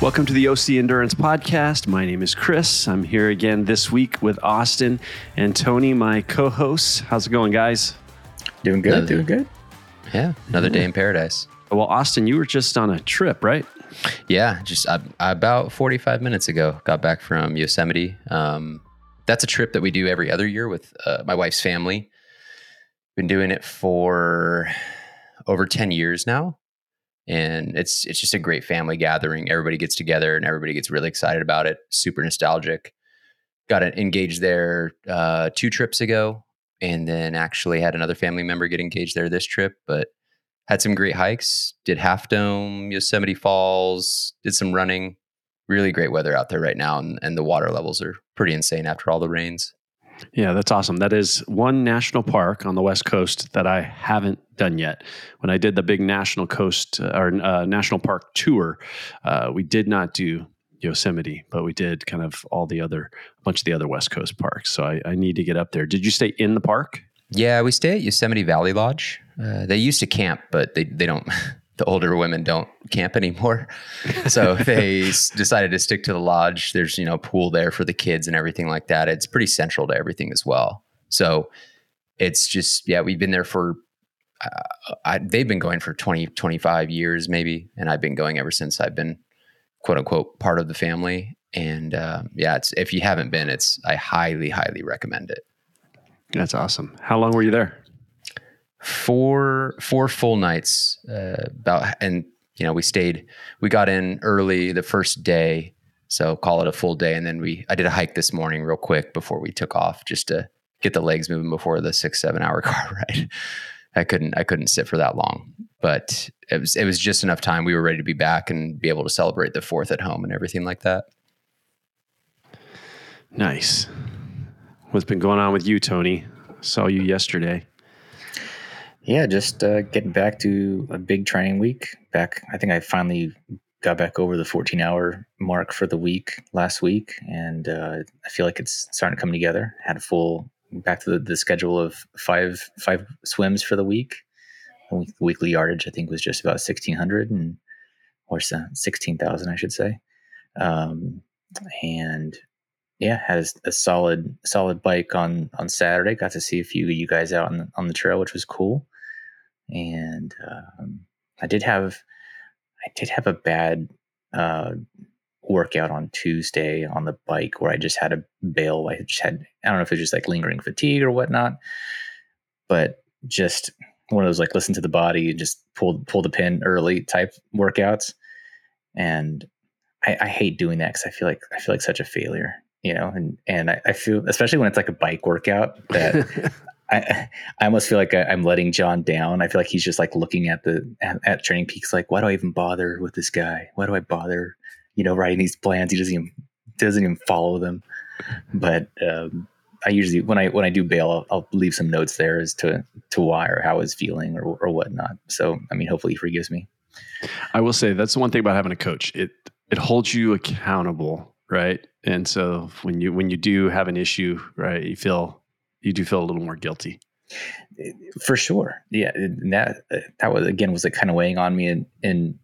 Welcome to the OC Endurance Podcast. My name is Chris. I'm here again this week with Austin and Tony, my co hosts. How's it going, guys? Doing good, doing good. Yeah, another day in paradise. Well, Austin, you were just on a trip, right? Yeah, just uh, about 45 minutes ago, got back from Yosemite. Um, that's a trip that we do every other year with uh, my wife's family. Been doing it for over 10 years now and it's it's just a great family gathering. Everybody gets together and everybody gets really excited about it. Super nostalgic. Got engaged there uh, two trips ago, and then actually had another family member get engaged there this trip. But had some great hikes. Did Half Dome, Yosemite Falls. Did some running. Really great weather out there right now, and, and the water levels are pretty insane after all the rains. Yeah, that's awesome. That is one national park on the West Coast that I haven't done yet. When I did the big national coast uh, or uh, national park tour, uh, we did not do Yosemite, but we did kind of all the other, a bunch of the other West Coast parks. So I, I need to get up there. Did you stay in the park? Yeah, we stay at Yosemite Valley Lodge. Uh, they used to camp, but they, they don't the older women don't camp anymore. So they decided to stick to the lodge. There's, you know, pool there for the kids and everything like that. It's pretty central to everything as well. So it's just, yeah, we've been there for, uh, I, they've been going for 20, 25 years maybe. And I've been going ever since I've been quote unquote part of the family. And uh, yeah, it's, if you haven't been, it's, I highly, highly recommend it. That's awesome. How long were you there? Four four full nights uh, about and you know we stayed we got in early the first day so call it a full day and then we i did a hike this morning real quick before we took off just to get the legs moving before the six seven hour car ride. I couldn't i couldn't sit for that long but it was it was just enough time. We were ready to be back and be able to celebrate the fourth at home and everything like that. Nice. What's been going on with you tony? Saw you yesterday yeah, just uh, getting back to a big training week. Back, I think I finally got back over the 14 hour mark for the week last week, and uh, I feel like it's starting to come together. Had a full back to the, the schedule of five five swims for the week. Weekly yardage, I think, was just about 1600 and or 16,000, I should say. Um, and yeah, had a, solid solid bike on on Saturday. Got to see a few of you guys out on the, on the trail, which was cool and um, I did have I did have a bad uh, workout on Tuesday on the bike where I just had a bail. I just had I don't know if it was just like lingering fatigue or whatnot, but just one of those like listen to the body and just pull pull the pin early type workouts. And I, I hate doing that because I feel like I feel like such a failure, you know. And and I, I feel especially when it's like a bike workout that I, I almost feel like I, am letting John down. I feel like he's just like looking at the at, at, Training Peaks, like, why do I even bother with this guy? Why do I bother, you know, writing these plans? He doesn't even doesn't even follow them. But um, I usually when I when I do bail, I'll, I'll, leave some notes there as to to why or how I was feeling or or whatnot. So I mean, hopefully he forgives me. I will say that's the one thing about having a coach. It it holds you accountable, right? And so when you when you do have an issue, right, you feel you do feel a little more guilty. For sure. Yeah. that, that was, again, was like kind of weighing on me. And, and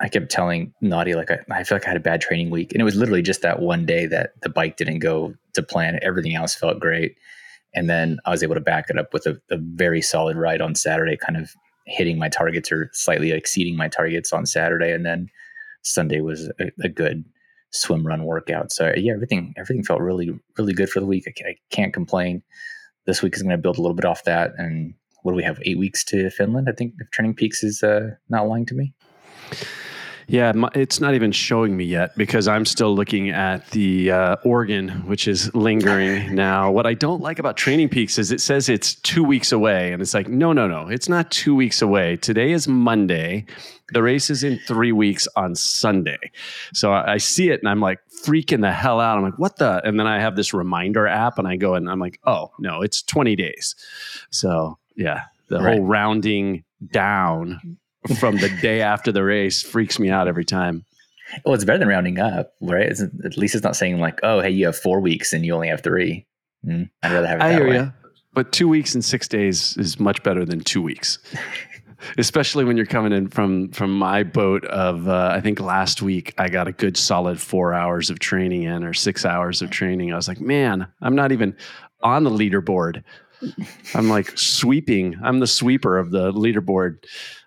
I kept telling Nadia, like, I, I feel like I had a bad training week. And it was literally just that one day that the bike didn't go to plan. Everything else felt great. And then I was able to back it up with a, a very solid ride on Saturday, kind of hitting my targets or slightly exceeding my targets on Saturday. And then Sunday was a, a good swim run workout. So yeah, everything everything felt really really good for the week. I, I can't complain. This week is going to build a little bit off that. And what do we have? Eight weeks to Finland. I think if Training Peaks is uh, not lying to me. Yeah, it's not even showing me yet because I'm still looking at the uh, Oregon, which is lingering now. What I don't like about Training Peaks is it says it's two weeks away, and it's like, no, no, no, it's not two weeks away. Today is Monday. The race is in three weeks on Sunday. So I, I see it and I'm like freaking the hell out. I'm like, what the? And then I have this reminder app and I go and I'm like, oh, no, it's 20 days. So yeah, the right. whole rounding down from the day after the race freaks me out every time. Well, it's better than rounding up, right? It's, at least it's not saying like, "Oh, hey, you have four weeks and you only have three. Mm, I'd rather have it I that hear way. You. But two weeks and six days is much better than two weeks. especially when you're coming in from from my boat of uh, I think last week I got a good solid four hours of training in or six hours of training. I was like, man, I'm not even on the leaderboard. I'm like sweeping. I'm the sweeper of the leaderboard.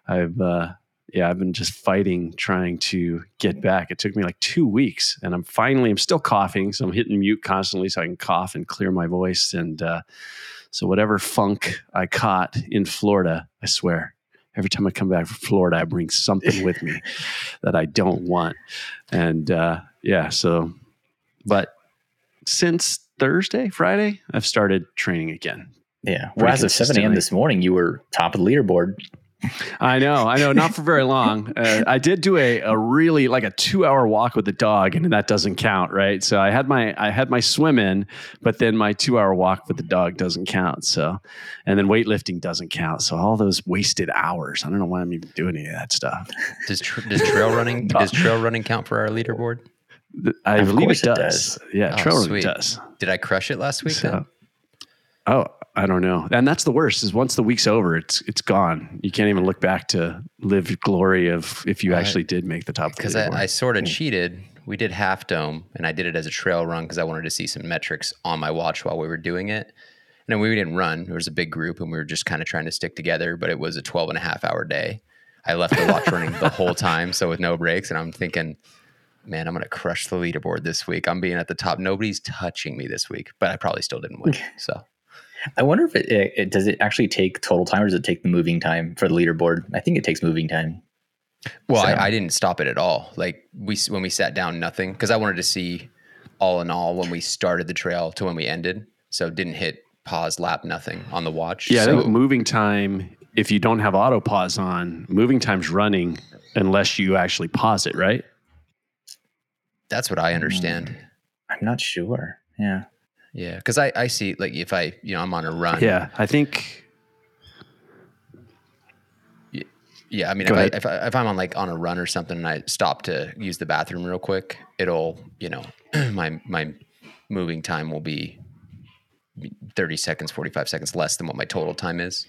I've uh, yeah, I've been just fighting trying to get back. It took me like two weeks, and I'm finally I'm still coughing, so I'm hitting mute constantly so I can cough and clear my voice. And uh, so whatever funk I caught in Florida, I swear, every time I come back from Florida, I bring something with me that I don't want. And uh, yeah, so but since Thursday, Friday, I've started training again. Yeah. Well, as of 7 a.m. this morning, you were top of the leaderboard. I know, I know, not for very long. Uh, I did do a, a really like a two hour walk with the dog, and that doesn't count, right? So I had my I had my swim in, but then my two hour walk with the dog doesn't count. So, and then weightlifting doesn't count. So all those wasted hours. I don't know why I'm even doing any of that stuff. Does tra- does trail running does trail running count for our leaderboard? I of believe it does. it does. Yeah, oh, trail running does. Did I crush it last week? So, oh, I don't know. And that's the worst is once the week's over, it's it's gone. You can't even look back to live glory of if you actually did make the top. Because I, I sort of hmm. cheated. We did half dome, and I did it as a trail run because I wanted to see some metrics on my watch while we were doing it. And then we didn't run. There was a big group, and we were just kind of trying to stick together. But it was a 12 and a half hour day. I left the watch running the whole time, so with no breaks. And I'm thinking, man, I'm going to crush the leaderboard this week. I'm being at the top. Nobody's touching me this week, but I probably still didn't win. So I wonder if it, it, it, does it actually take total time or does it take the moving time for the leaderboard? I think it takes moving time. Well, so. I, I, didn't stop it at all. Like we when we sat down, nothing because I wanted to see all in all when we started the trail to when we ended. So didn't hit pause lap nothing on the watch. Yeah, so, I think moving time. If you don't have auto pause on, moving time's running unless you actually pause it, right? That's what I understand. Mm, I'm not sure. Yeah. Yeah, because I I see like if I you know I'm on a run. Yeah, I think. Yeah, I mean, if, I, if, I, if I'm on like on a run or something and I stop to use the bathroom real quick, it'll you know my my moving time will be 30 seconds, 45 seconds less than what my total time is.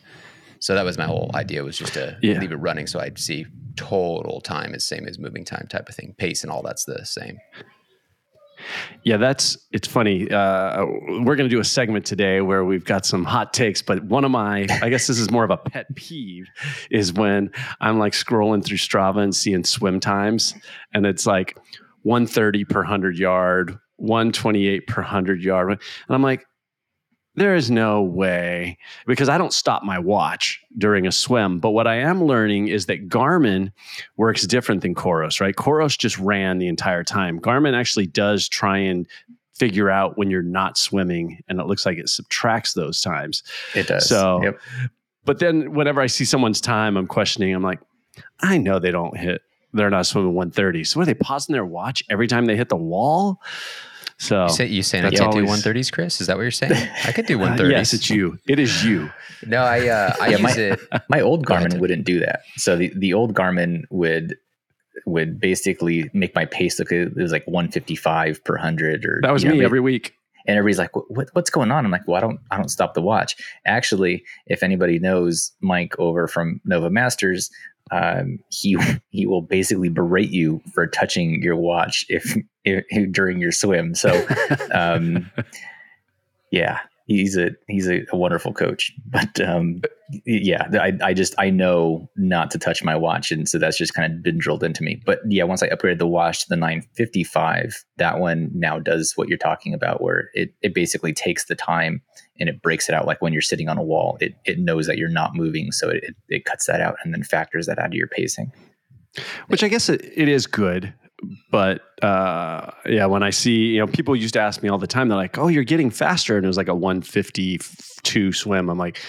So that was my whole idea was just to yeah. leave it running so I'd see total time is same as moving time type of thing. Pace and all that's the same. Yeah, that's it's funny. Uh, we're going to do a segment today where we've got some hot takes, but one of my, I guess this is more of a pet peeve, is when I'm like scrolling through Strava and seeing swim times, and it's like 130 per 100 yard, 128 per 100 yard. And I'm like, there is no way because I don't stop my watch during a swim. But what I am learning is that Garmin works different than Coros, right? Coros just ran the entire time. Garmin actually does try and figure out when you're not swimming, and it looks like it subtracts those times. It does. So, yep. but then whenever I see someone's time, I'm questioning. I'm like, I know they don't hit. They're not swimming 130. So are they pausing their watch every time they hit the wall? So you, say, you saying I can't always, do 130s, Chris? Is that what you're saying? I could do 130s. yes, it's you. It is you. No, I uh, I yeah, use my, it. My old Garmin wouldn't do that. So the, the old Garmin would would basically make my pace look it was like 155 per hundred or that was me know, every week and everybody's like what, what's going on i'm like well i don't i don't stop the watch actually if anybody knows mike over from nova masters um, he he will basically berate you for touching your watch if, if during your swim. So, um, yeah, he's a he's a, a wonderful coach. But um, yeah, I, I just I know not to touch my watch, and so that's just kind of been drilled into me. But yeah, once I upgraded the watch to the 955, that one now does what you're talking about, where it it basically takes the time and it breaks it out like when you're sitting on a wall. It it knows that you're not moving, so it it cuts that out and then factors that out of your pacing. Which I guess it, it is good but uh, yeah, when I see, you know, people used to ask me all the time, they're like, "Oh, you're getting faster," and it was like a 152 swim. I'm like,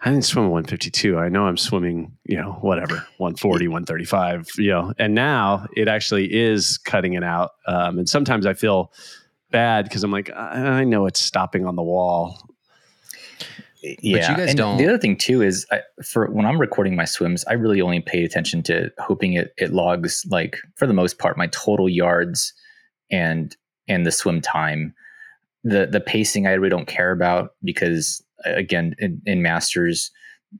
I didn't swim a 152. I know I'm swimming, you know, whatever, 140, 135, you know, and now it actually is cutting it out. Um, and sometimes I feel bad because I'm like, I, I know it's stopping on the wall yeah, you guys and don't. The other thing too is, I, for when I'm recording my swims, I really only pay attention to hoping it it logs like for the most part my total yards and and the swim time. The the pacing I really don't care about because again in, in masters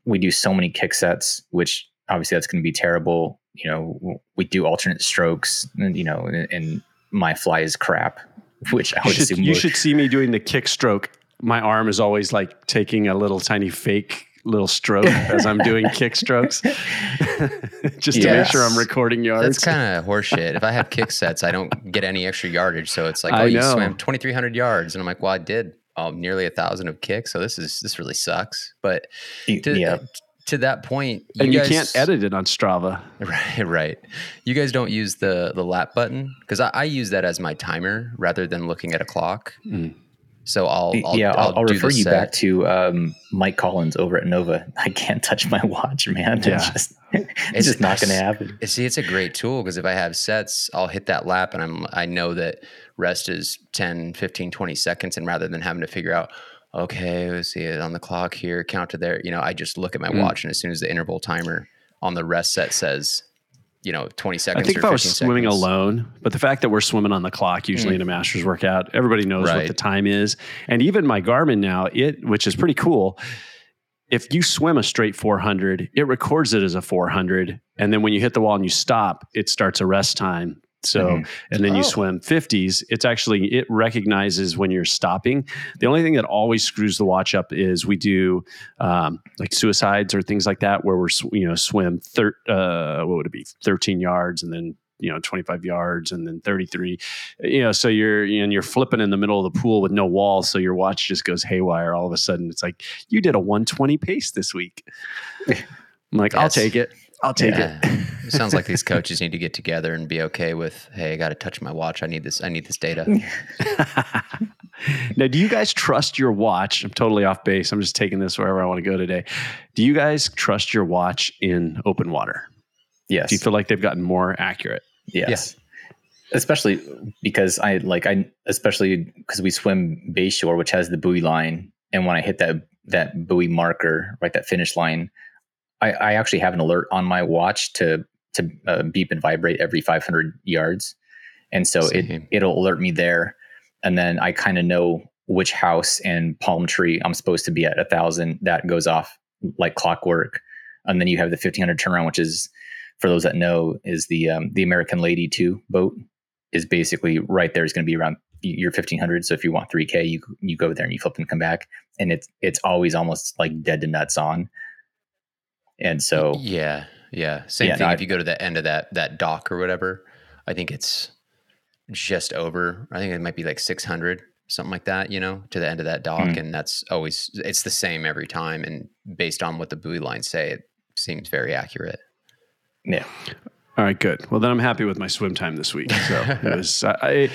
we do so many kick sets, which obviously that's going to be terrible. You know, we do alternate strokes, and you know, and, and my fly is crap, which I You should, assume you would- should see me doing the kick stroke. My arm is always like taking a little tiny fake little stroke as I'm doing kick strokes, just to make sure I'm Yes. recording yards. That's kind of horseshit. If I have kick sets, I don't get any extra yardage. So it's like, I oh, you know. swam 2,300 yards, and I'm like, well, I did oh, nearly a thousand of kicks. So this is this really sucks. But to, yeah, to that point, and you guys- can't edit it on Strava. Right, right. You guys don't use the the lap button because I, I use that as my timer rather than looking at a clock. Mm. So I'll, I'll yeah, I'll, I'll refer you set. back to um, Mike Collins over at Nova. I can't touch my watch, man. Yeah. It's just, it's just not going to happen. See, it's a great tool because if I have sets, I'll hit that lap and I'm I know that rest is 10, 15, 20 seconds. And rather than having to figure out, okay, let's see it on the clock here, count to there, you know, I just look at my Mm. watch and as soon as the interval timer on the rest set says, you know, 20 seconds. I think or if I was swimming seconds, alone, but the fact that we're swimming on the clock usually mm. in a master's workout, everybody knows what the time is. And even my Garmin now, it which is pretty cool. If you swim a straight 400, it records it as a 400, and then when you hit the wall and you stop, it starts a rest time. So, Mhm. and then you Oh. swim 50s. It's actually it recognizes when you're stopping. The only thing that always screws the watch up is we do um, like suicides or things like that, where we're you know swim thir- uh, what would it be 13 yards and then you know 25 yards and then 33 you know so you're and you're flipping in the middle of the pool with no wall so your watch just goes haywire all of a sudden it's like you did a 120 pace this week i'm like i'll take it i'll take Yeah. it It sounds like these coaches need to get together and be okay with, hey, I got to touch my watch. I need this. I need this data. now, do you guys trust your watch? I'm totally off base. I'm just taking this wherever I want to go today. Do you guys trust your watch in open water? Yes. Do you feel like they've gotten more accurate? Yes. Especially because I like I especially because we swim Bayshore, which has the buoy line, and when I hit that that buoy marker, right, that finish line, I, I actually have an alert on my watch to to uh, beep and vibrate every 500 yards, and so it it'll alert me there, and then I kind of know which house and palm tree I'm supposed to be at a thousand. That goes off like clockwork, and then you have the 1500 turnaround, which is for those that know, is the um, the American Lady Two boat is basically right there is going to be around your 1500. So if you want 3K, you you go there and you flip and come back, and it's it's always almost like dead to nuts on. And so yeah, yeah. Same Yeah, thing. no, if you go to the end of that that dock or whatever, I think it's just over. I think it might be like six hundred, something like that. You know, to the end of that dock, Mm. and that's always it's the same every time. And based on what the buoy lines say, it seems very accurate. yeah, All right, good. Well, then I'm happy with my swim time this week. So it was I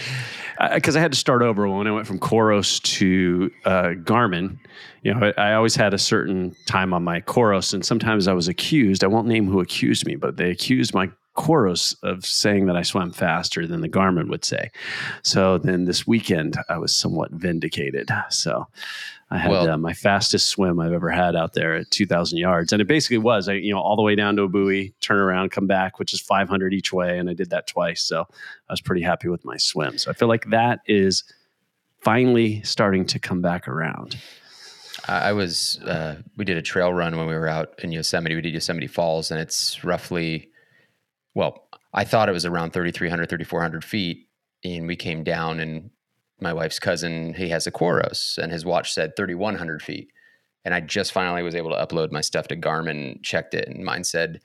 because I, had to start over when I went from Coros to uh, Garmin. You know, I, I always had a certain time on my Coros, and sometimes I was accused. I won't name who accused me, but they accused my Coros of saying that I swam faster than the Garmin would say. So then this weekend, I was somewhat vindicated. So I had Well- uh, my fastest swim I've ever had out there at 2,000 yards, and it basically was, I, you know, all the way down to a buoy, turn around, come back, which is 500 each way, and I did that twice. So I was pretty happy with my swim. So I feel like that is finally starting to come back around. I was uh, we did a trail run when we were out in Yosemite. We did Yosemite Falls, and it's roughly well, I thought it was around 3,300, 3,400 feet, and we came down, and my wife's cousin he has a Coros, and his watch said 3,100 feet, and I just finally was able to upload my stuff to Garmin, checked it, and mine said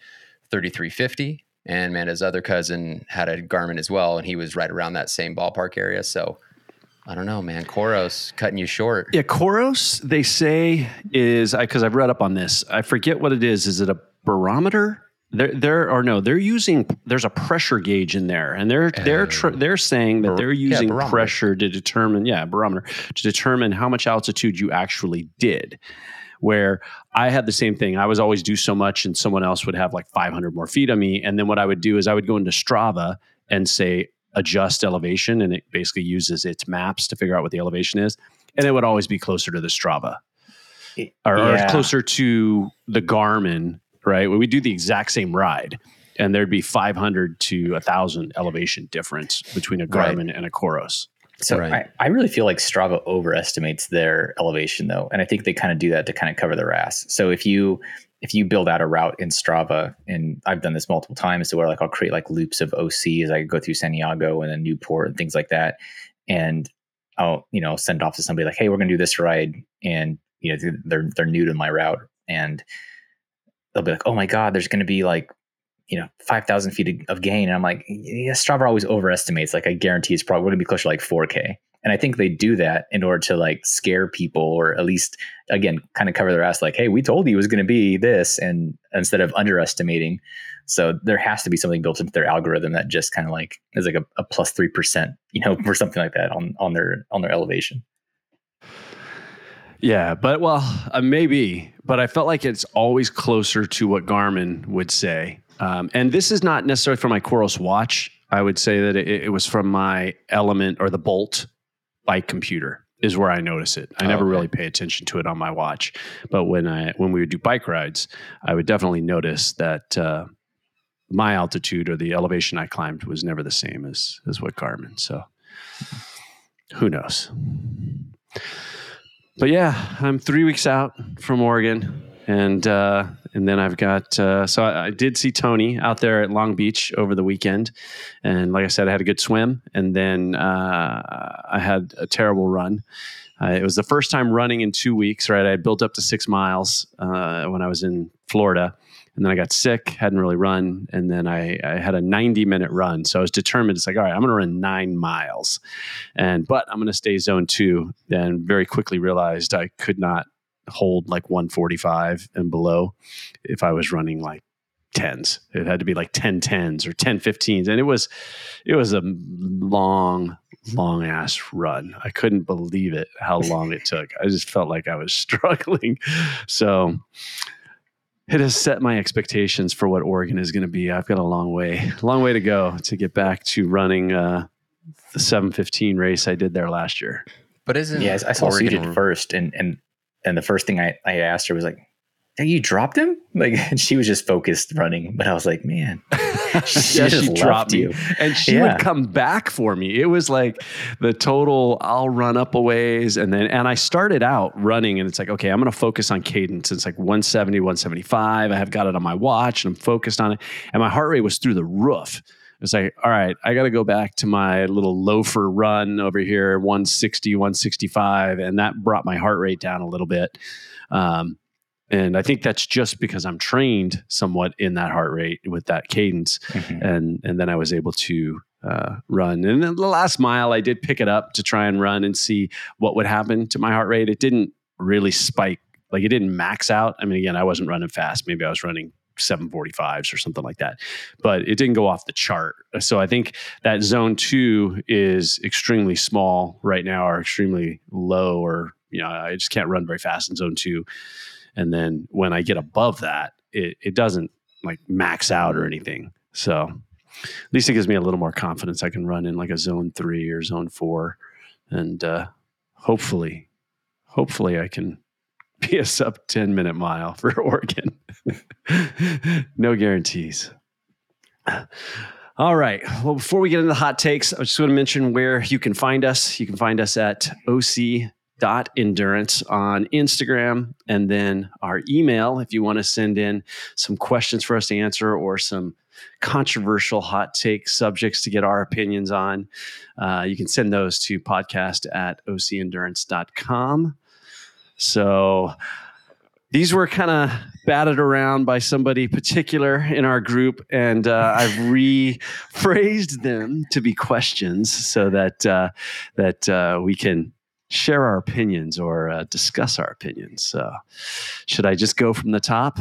3,350. And man, his other cousin had a Garmin as well, and he was right around that same ballpark area. So I don't know, man. Coros cutting you short. Yeah, Coros, they say is because I've read up on this. I forget what it is. Is it a barometer? They're, they're no, they're using. There's a pressure gauge in there, and they're they're tr- oh. they're saying that Bar- they're using barometer. pressure to determine, yeah, barometer to determine how much altitude you actually did. Where I had the same thing. I was always do so much, and someone else would have like 500 more feet on me. And then what I would do is I would go into Strava and say adjust elevation, and it basically uses its maps to figure out what the elevation is and it would always be closer to the Strava or, or closer to the Garmin, right? Where we do the exact same ride, and there'd be 500 to 1,000 elevation difference between a Right. Garmin and a Coros. So Right. I, I really feel like Strava overestimates their elevation though. And I think they kind of do that to kind of cover their ass. So if you if you build out a route in Strava, and I've done this multiple times, so where like I'll create like loops of OC as I go through Santiago and then Newport and things like that, and I'll you know send off to somebody like, hey, we're gonna do this ride, and you know they're they're new to my route, and they'll be like, oh my god, there's gonna be like you know five thousand feet of- gain, and I'm like, yeah, Strava always overestimates. Like I guarantee it's probably gonna be closer to like 4K. And I think they do that in order to like scare people or at least again kind of cover their ass like, hey, we told you it was going to be this, and instead of underestimating. So there has to be something built into their algorithm that just kind of like is like a, a plus three percent, you know, or something like that on on their on their elevation. Yeah, but well, uh, maybe, but I felt like it's always closer to what Garmin would say. Um, and this is not necessarily from my Coros watch. I would say that it, it was from my Elemnt or the Bolt bike computer is where I notice it. I Oh, never okay. really pay attention to it on my watch, but when I when we would do bike rides, I would definitely notice that uh, my altitude or the elevation I climbed was never the same as as what Garmin. So who knows? But yeah, I'm three weeks out from Oregon, and uh, and then I've got uh, so I, I did see Tony out there at Long Beach over the weekend, and like I said, I had a good swim, and then uh, I had a terrible run. It was the first time running in two weeks. Right, I had built up to six miles uh, when I was in Florida, and then I got sick, hadn't really run, and then I, I had a 90 minute run. So I was determined. It's like, all right, I'm going to run nine miles, and but I'm going to stay zone two. Then very quickly realized I could not hold like 145 and below if I was running like tens. It had to be like 10 tens or 10 15s, and it was it was a long long ass run. I couldn't believe it how long it took. I just felt like I was struggling. So it has set my expectations for what Oregon is going to be. I've got a long way, long way to go to get back to running uh, the 715 race I did there last year. But isn't Yeah, I saw Oregon Suja first, and and and the first thing I, I asked her was like, "Hey, "You dropped him?" Like, and she was just focused running, but I was like, "Man, she yeah, just she dropped me, you." and she Yeah. would come back for me. It was like the total. I'll run up a ways, and then and I started out running, and it's like, okay, I'm going to focus on cadence. It's like 170, 175. I have got it on my watch, and I'm focused on it, and my heart rate was through the roof. It's like, all right, I got to go back to my little loafer run over here, 160, 165, and that brought my heart rate down a little bit. Um, and I think that's just because I'm trained somewhat in that heart rate with that cadence Mhm. and and then I was able to uh, run. And then the last mile, I did pick it up to try and run and see what would happen to my heart rate. It didn't really spike, like it didn't max out. I mean, again, I wasn't running fast. Maybe I was running 745s or something like that, but it didn't go off the chart. So I think that zone two is extremely small right now, or extremely low, or you know, I just can't run very fast in zone two. And then when I get above that, it, it doesn't like max out or anything. So at least it gives me a little more confidence. I can run in like a zone three or zone four, and uh, hopefully, hopefully I can be a sub ten minute mile for Oregon. no guarantees. All right. Well, before we get into the hot takes, I just want to mention where you can find us. You can find us at OC dot endurance on Instagram and then our email if you want to send in some questions for us to answer or some controversial hot take subjects to get our opinions on. Uh, you can send those to podcast at ocendurance.com. So these were kind of batted around by somebody particular in our group, and uh, I've rephrased them to be questions so that uh, that uh, we can share our opinions or uh, discuss our opinions. So, should I just go from the top?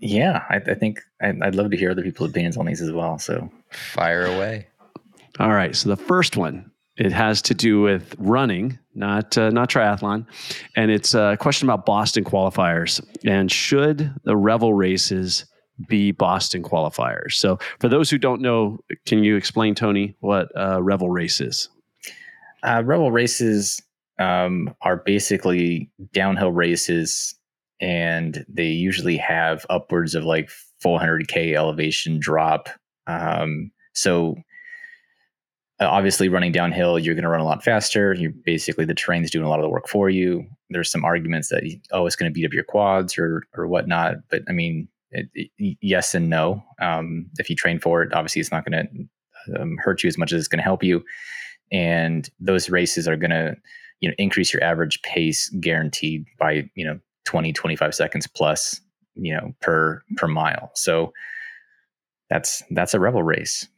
Yeah, I, I think I'd, I'd love to hear other people's opinions on these as well. So fire away? All right. So the first one it has to do with running, not uh, not triathlon, and it's a question about Boston qualifiers and should the Revel races be Boston qualifiers? So for those who don't know, can you explain, Tony, what uh, Revel race is? Uh, Revel races um, are basically downhill races, and they usually have upwards of like 400k elevation drop. Um, so obviously running downhill you're going to run a lot faster. You basically the terrain's doing a lot of the work for you. There's some arguments that oh it's going to beat up your quads or or whatnot but i mean it, it, yes and no. Um, if you train for it obviously it's not going to um, hurt you as much as it's going to help you and those races are going to you know increase your average pace guaranteed by you know 20 25 seconds plus you know per per mile so that's that's a Revel race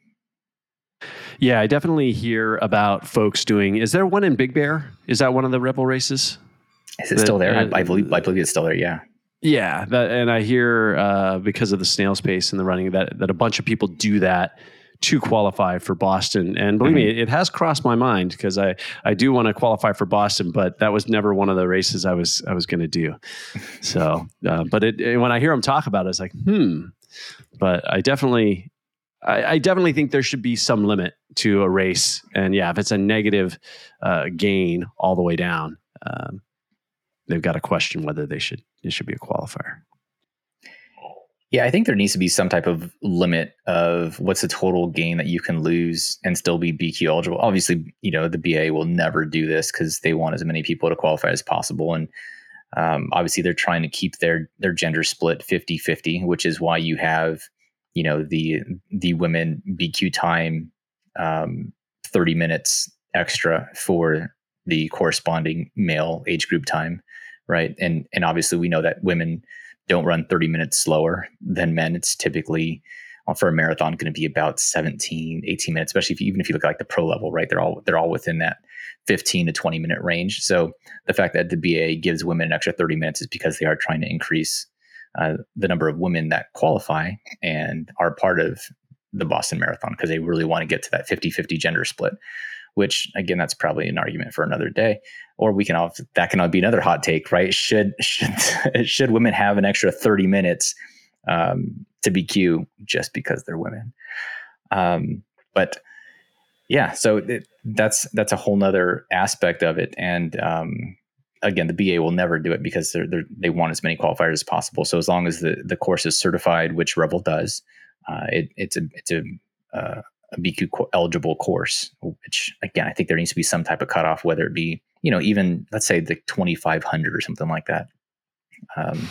yeah, I definitely hear about folks doing. Is there one in Big Bear? Is that one of the Revel races? Is it that, still there? Uh, I, I, believe. I believe it's still there. Yeah. Yeah, that, and I hear uh, because of the snail's pace and the running that that a bunch of people do that to qualify for Boston. And believe mm-hmm. me, it has crossed my mind because I I do want to qualify for Boston, but that was never one of the races I was I was going to do. So, uh, but it, when I hear them talk about it, it's like hmm. But I definitely I, I, definitely think there should be some limit to a race. And yeah, if it's a negative uh, gain all the way down, um, they've got to question whether they should it should be a qualifier. Yeah, I think there needs to be some type of limit of what's the total gain that you can lose and still be BQ eligible. Obviously, you know, the BA will never do this because they want as many people to qualify as possible. And um, obviously, they're trying to keep their their gender split 50 50, which is why you have you know the the women BQ time um, 30 minutes extra for the corresponding male age group time right and and obviously we know that women don't run 30 minutes slower than men it's typically uh, for a marathon going to be about 17 18 minutes especially if you, even if you look at like the pro level right they're all they're all within that 15 to 20 minute range. So the fact that the ba gives women an extra 30 minutes is because they are trying to increase uh, the number of women that qualify and are part of the Boston Marathon because they really want to get to that 50 50 gender split, which again, that's probably an argument for another day. Or we can all, that can all be another hot take, right? Should, should, should women have an extra 30 minutes um, to cute just because they're women? Um, but yeah, so it, that's, that's a whole nother aspect of it. And, um, again, the BA will never do it because they're, they're, they want as many qualifiers as possible. So as long as the, the course is certified, which Revel does, uh, it, it's a it's a, uh, a BQ eligible course. Which again, I think there needs to be some type of cutoff, whether it be you know even let's say the twenty five hundred or something like that. Um,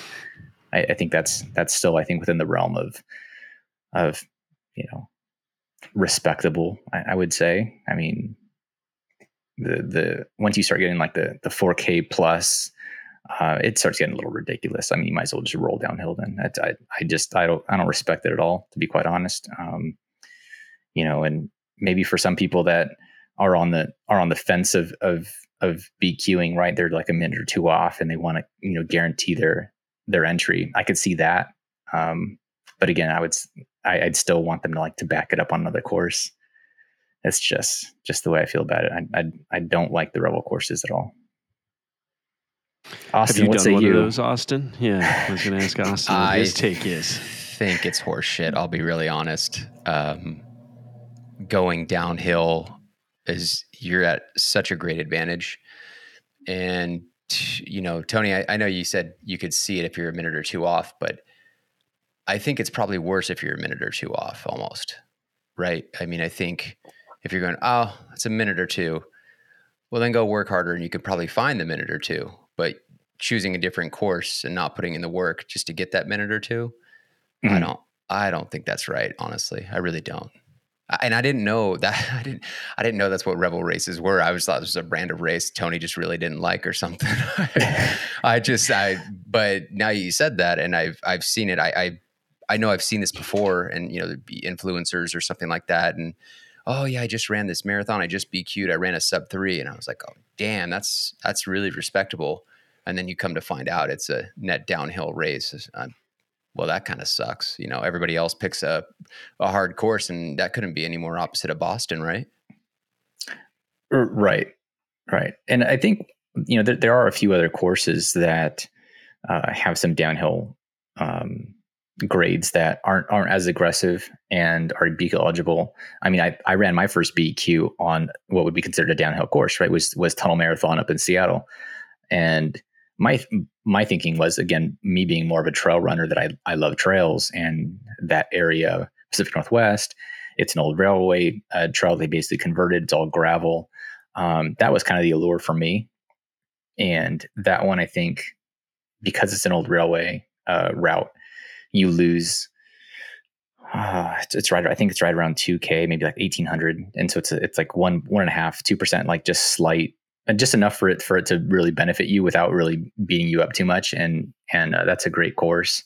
I, I think that's that's still I think within the realm of of you know respectable. I, I would say. I mean, the the once you start getting like the the 4K plus, uh, it starts getting a little ridiculous. I mean, you might as well just roll downhill. Then I, I just I don't I don't respect it at all, to be quite honest. Um, you know, and maybe for some people that are on the are on the fence of of of BQing, right? They're like a minute or two off, and they want to you know guarantee their their entry. I could see that, um, but again, I would I, I'd still want them to like to back it up on another course it's just just the way I feel about it. I I, I don't like the Revel courses at all. Austin, Have you done one you? of those, Austin? Yeah, I was going to ask Austin what his take is. think it's horseshit. I'll be really honest. Um, going downhill is you're at such a great advantage, and you know, Tony, I, I know you said you could see it if you're a minute or two off, but I think it's probably worse if you're a minute or two off, almost. Right? I mean, I think if you're going, oh, it's a minute or two, well, then go work harder and you could probably find the minute or two. But choosing a different course and not putting in the work just to get that minute or 2 mm-hmm. I don't, I don't think that's right. Honestly, I really don't. And I didn't know that I didn't I didn't know that's what Revel races were. I was thought this was a brand of race Tony just really didn't like or something. I just I but now you said that and I've I've seen it. I I I know I've seen this before and you know influencers or something like that and oh yeah, I just ran this marathon. I just BQ'd. I ran a sub three, and I was like, oh damn, that's that's really respectable. And then you come to find out it's a net downhill race. Uh, well, that kind of sucks. You know, everybody else picks a a hard course, and that couldn't be any more opposite of Boston, right? Right, right. And I think you know there, there are a few other courses that uh, have some downhill um, grades that aren't aren't as aggressive and are BQ eligible. I mean, I, I ran my first BQ on what would be considered a downhill course, right? Was was Tunnel Marathon up in Seattle, and my my thinking was again me being more of a trail runner that I I love trails and that area Pacific Northwest It's an old railway uh, trail they basically converted. It's all gravel. Um, that was kind of the allure for me. And that one, I think, because it's an old railway uh, route, you lose. Uh, it's, it's right. I think it's right around two k, maybe like eighteen hundred, and so it's it's like one one and a half, two percent, like just slight, just enough for it for it to really benefit you without really beating you up too much. And and uh, that's a great course.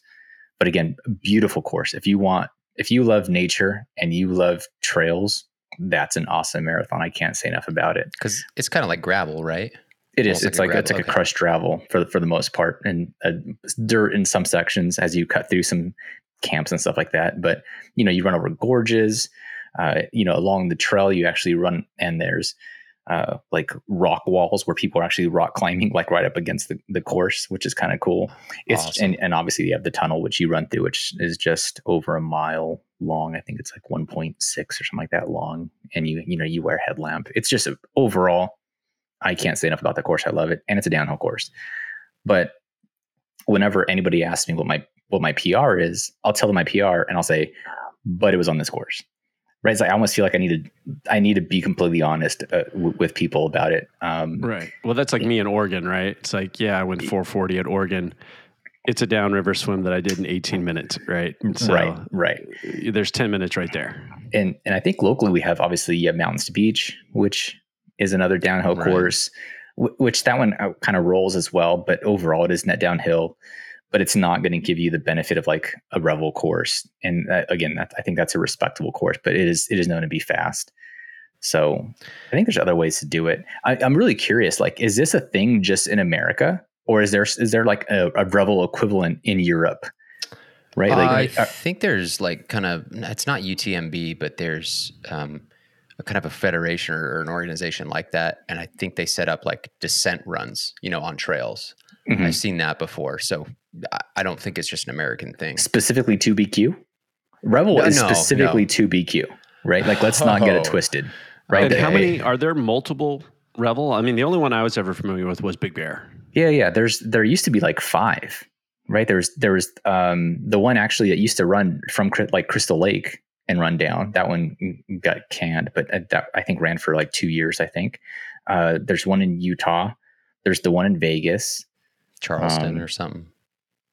But again, beautiful course. If you want, if you love nature and you love trails, that's an awesome marathon. I can't say enough about it because it's kind of like gravel, right? It is. Almost it's like, like it's like okay. a crushed gravel for the, for the most part, and uh, dirt in some sections as you cut through some camps and stuff like that. But you know, you run over gorges. Uh, you know, along the trail, you actually run, and there's uh, like rock walls where people are actually rock climbing, like right up against the, the course, which is kind of cool. It's awesome. and, and obviously you have the tunnel which you run through, which is just over a mile long. I think it's like 1.6 or something like that long. And you you know you wear a headlamp. It's just a, overall I can't say enough about the course. I love it, and it's a downhill course. But whenever anybody asks me what my what my PR is, I'll tell them my PR, and I'll say, "But it was on this course." Right? It's like I almost feel like I need to I need to be completely honest uh, w- with people about it. Um, right. Well, that's like me in Oregon, right? It's like, yeah, I went 440 at Oregon. It's a downriver swim that I did in 18 minutes, right? So right. Right. There's 10 minutes right there. And and I think locally we have obviously have Mountains to Beach, which is another downhill right. course, w- which that one uh, kind of rolls as well. But overall, it is net downhill, but it's not going to give you the benefit of like a Revel course. And that, again, that, I think that's a respectable course, but it is it is known to be fast. So I think there's other ways to do it. I, am really curious. Like, is this a thing just in America, or is there is there like a, a Revel equivalent in Europe? Right. Like, I uh, think there's like kind of it's not UTMB, but there's um, a kind of a federation or, or, an organization like that, and I think they set up like descent runs, you know, on trails. Mm-hmm. I've seen that before, so I don't think it's just an American thing. Specifically 2BQ? Revel no, is no, specifically to BQ, right? Like, let's not get it oh. twisted, right? And how many are there? Multiple Revel? I mean, the only one I was ever familiar with was Big Bear. Yeah, yeah. There's there used to be like five, right? There was there was um, the one actually that used to run from like Crystal Lake and run down. That one got canned, but uh, that I think ran for like two years. I think uh, there's one in Utah. There's the one in Vegas, Charleston um, or something.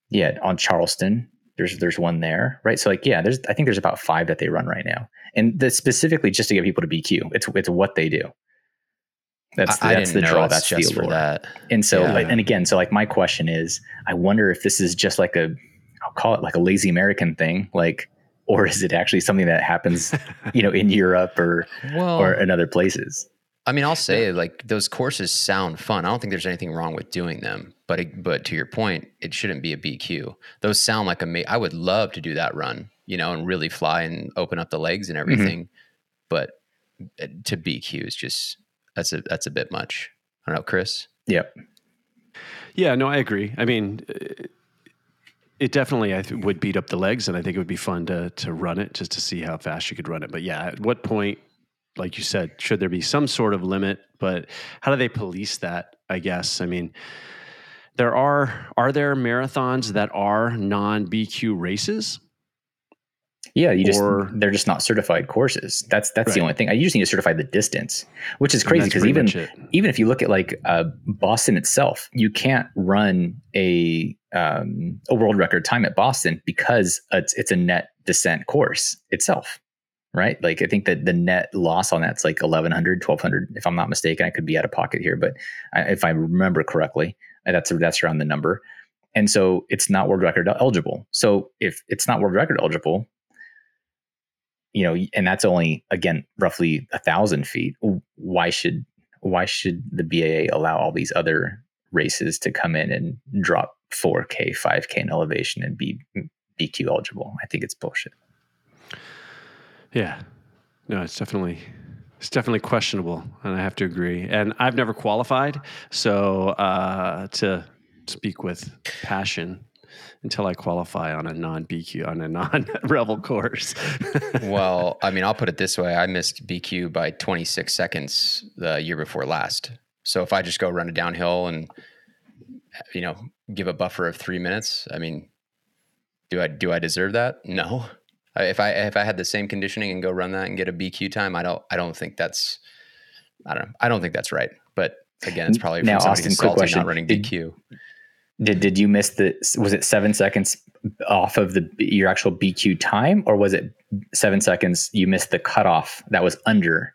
Yeah, on Charleston. There's there's one there, right? So like yeah, there's I think there's about five that they run right now, and that's specifically just to get people to BQ. It's it's what they do. That's I, that's I the draw. That's just for that. And so yeah. like, and again, so like my question is, I wonder if this is just like a I'll call it like a lazy American thing, like or is it actually something that happens, you know, in Europe or well, or in other places? I mean, I'll say like those courses sound fun. I don't think there's anything wrong with doing them, but but to your point, it shouldn't be a BQ. Those sound like a. I would love to do that run, you know, and really fly and open up the legs and mm-hmm. everything. Mm-hmm. But uh, to BQ is just that's a that's a bit much. I don't know, Chris. Yep. Yeah, no, I agree. I mean, it definitely I th- would beat up the legs, and I think it would be fun to to run it just to see how fast you could run it. But yeah, at what point, like you said, should there be some sort of limit? But how do they police that? I guess. I mean, there are are there marathons that are non BQ races? Yeah, you just or, they're just not certified courses. That's that's right. the only thing. I usually need to certify the distance, which is crazy because even even if you look at like uh, Boston itself, you can't run a um, a world record time at Boston because it's it's a net descent course itself, right? Like I think that the net loss on that's like 1100, 1200, if I'm not mistaken. I could be out of pocket here, but I, if I remember correctly, uh, that's that's around the number. And so it's not world record eligible. So if it's not world record eligible, you know, and that's only again roughly a thousand feet. Why should why should the BAA allow all these other races to come in and drop 4K, 5K in elevation and be mm, BQ eligible? I think it's bullshit. Yeah, no, it's definitely it's definitely questionable, and I have to agree. And I've never qualified, so uh, to speak with passion until I qualify on a non BQ on a non Revel course. well, I mean, I'll put it this way: I missed BQ by 26 seconds the year before last. So if I just go run a downhill and you know give a buffer of three minutes, I mean, do I do I deserve that? No. If I if I had the same conditioning and go run that and get a BQ time, I don't I don't think that's I don't know. I don't think that's right. But again, it's probably Now, Austin, quick question. not running Did- BQ. Did did you miss the? Was it seven seconds off of the your actual BQ time, or was it seven seconds you missed the cutoff that was under?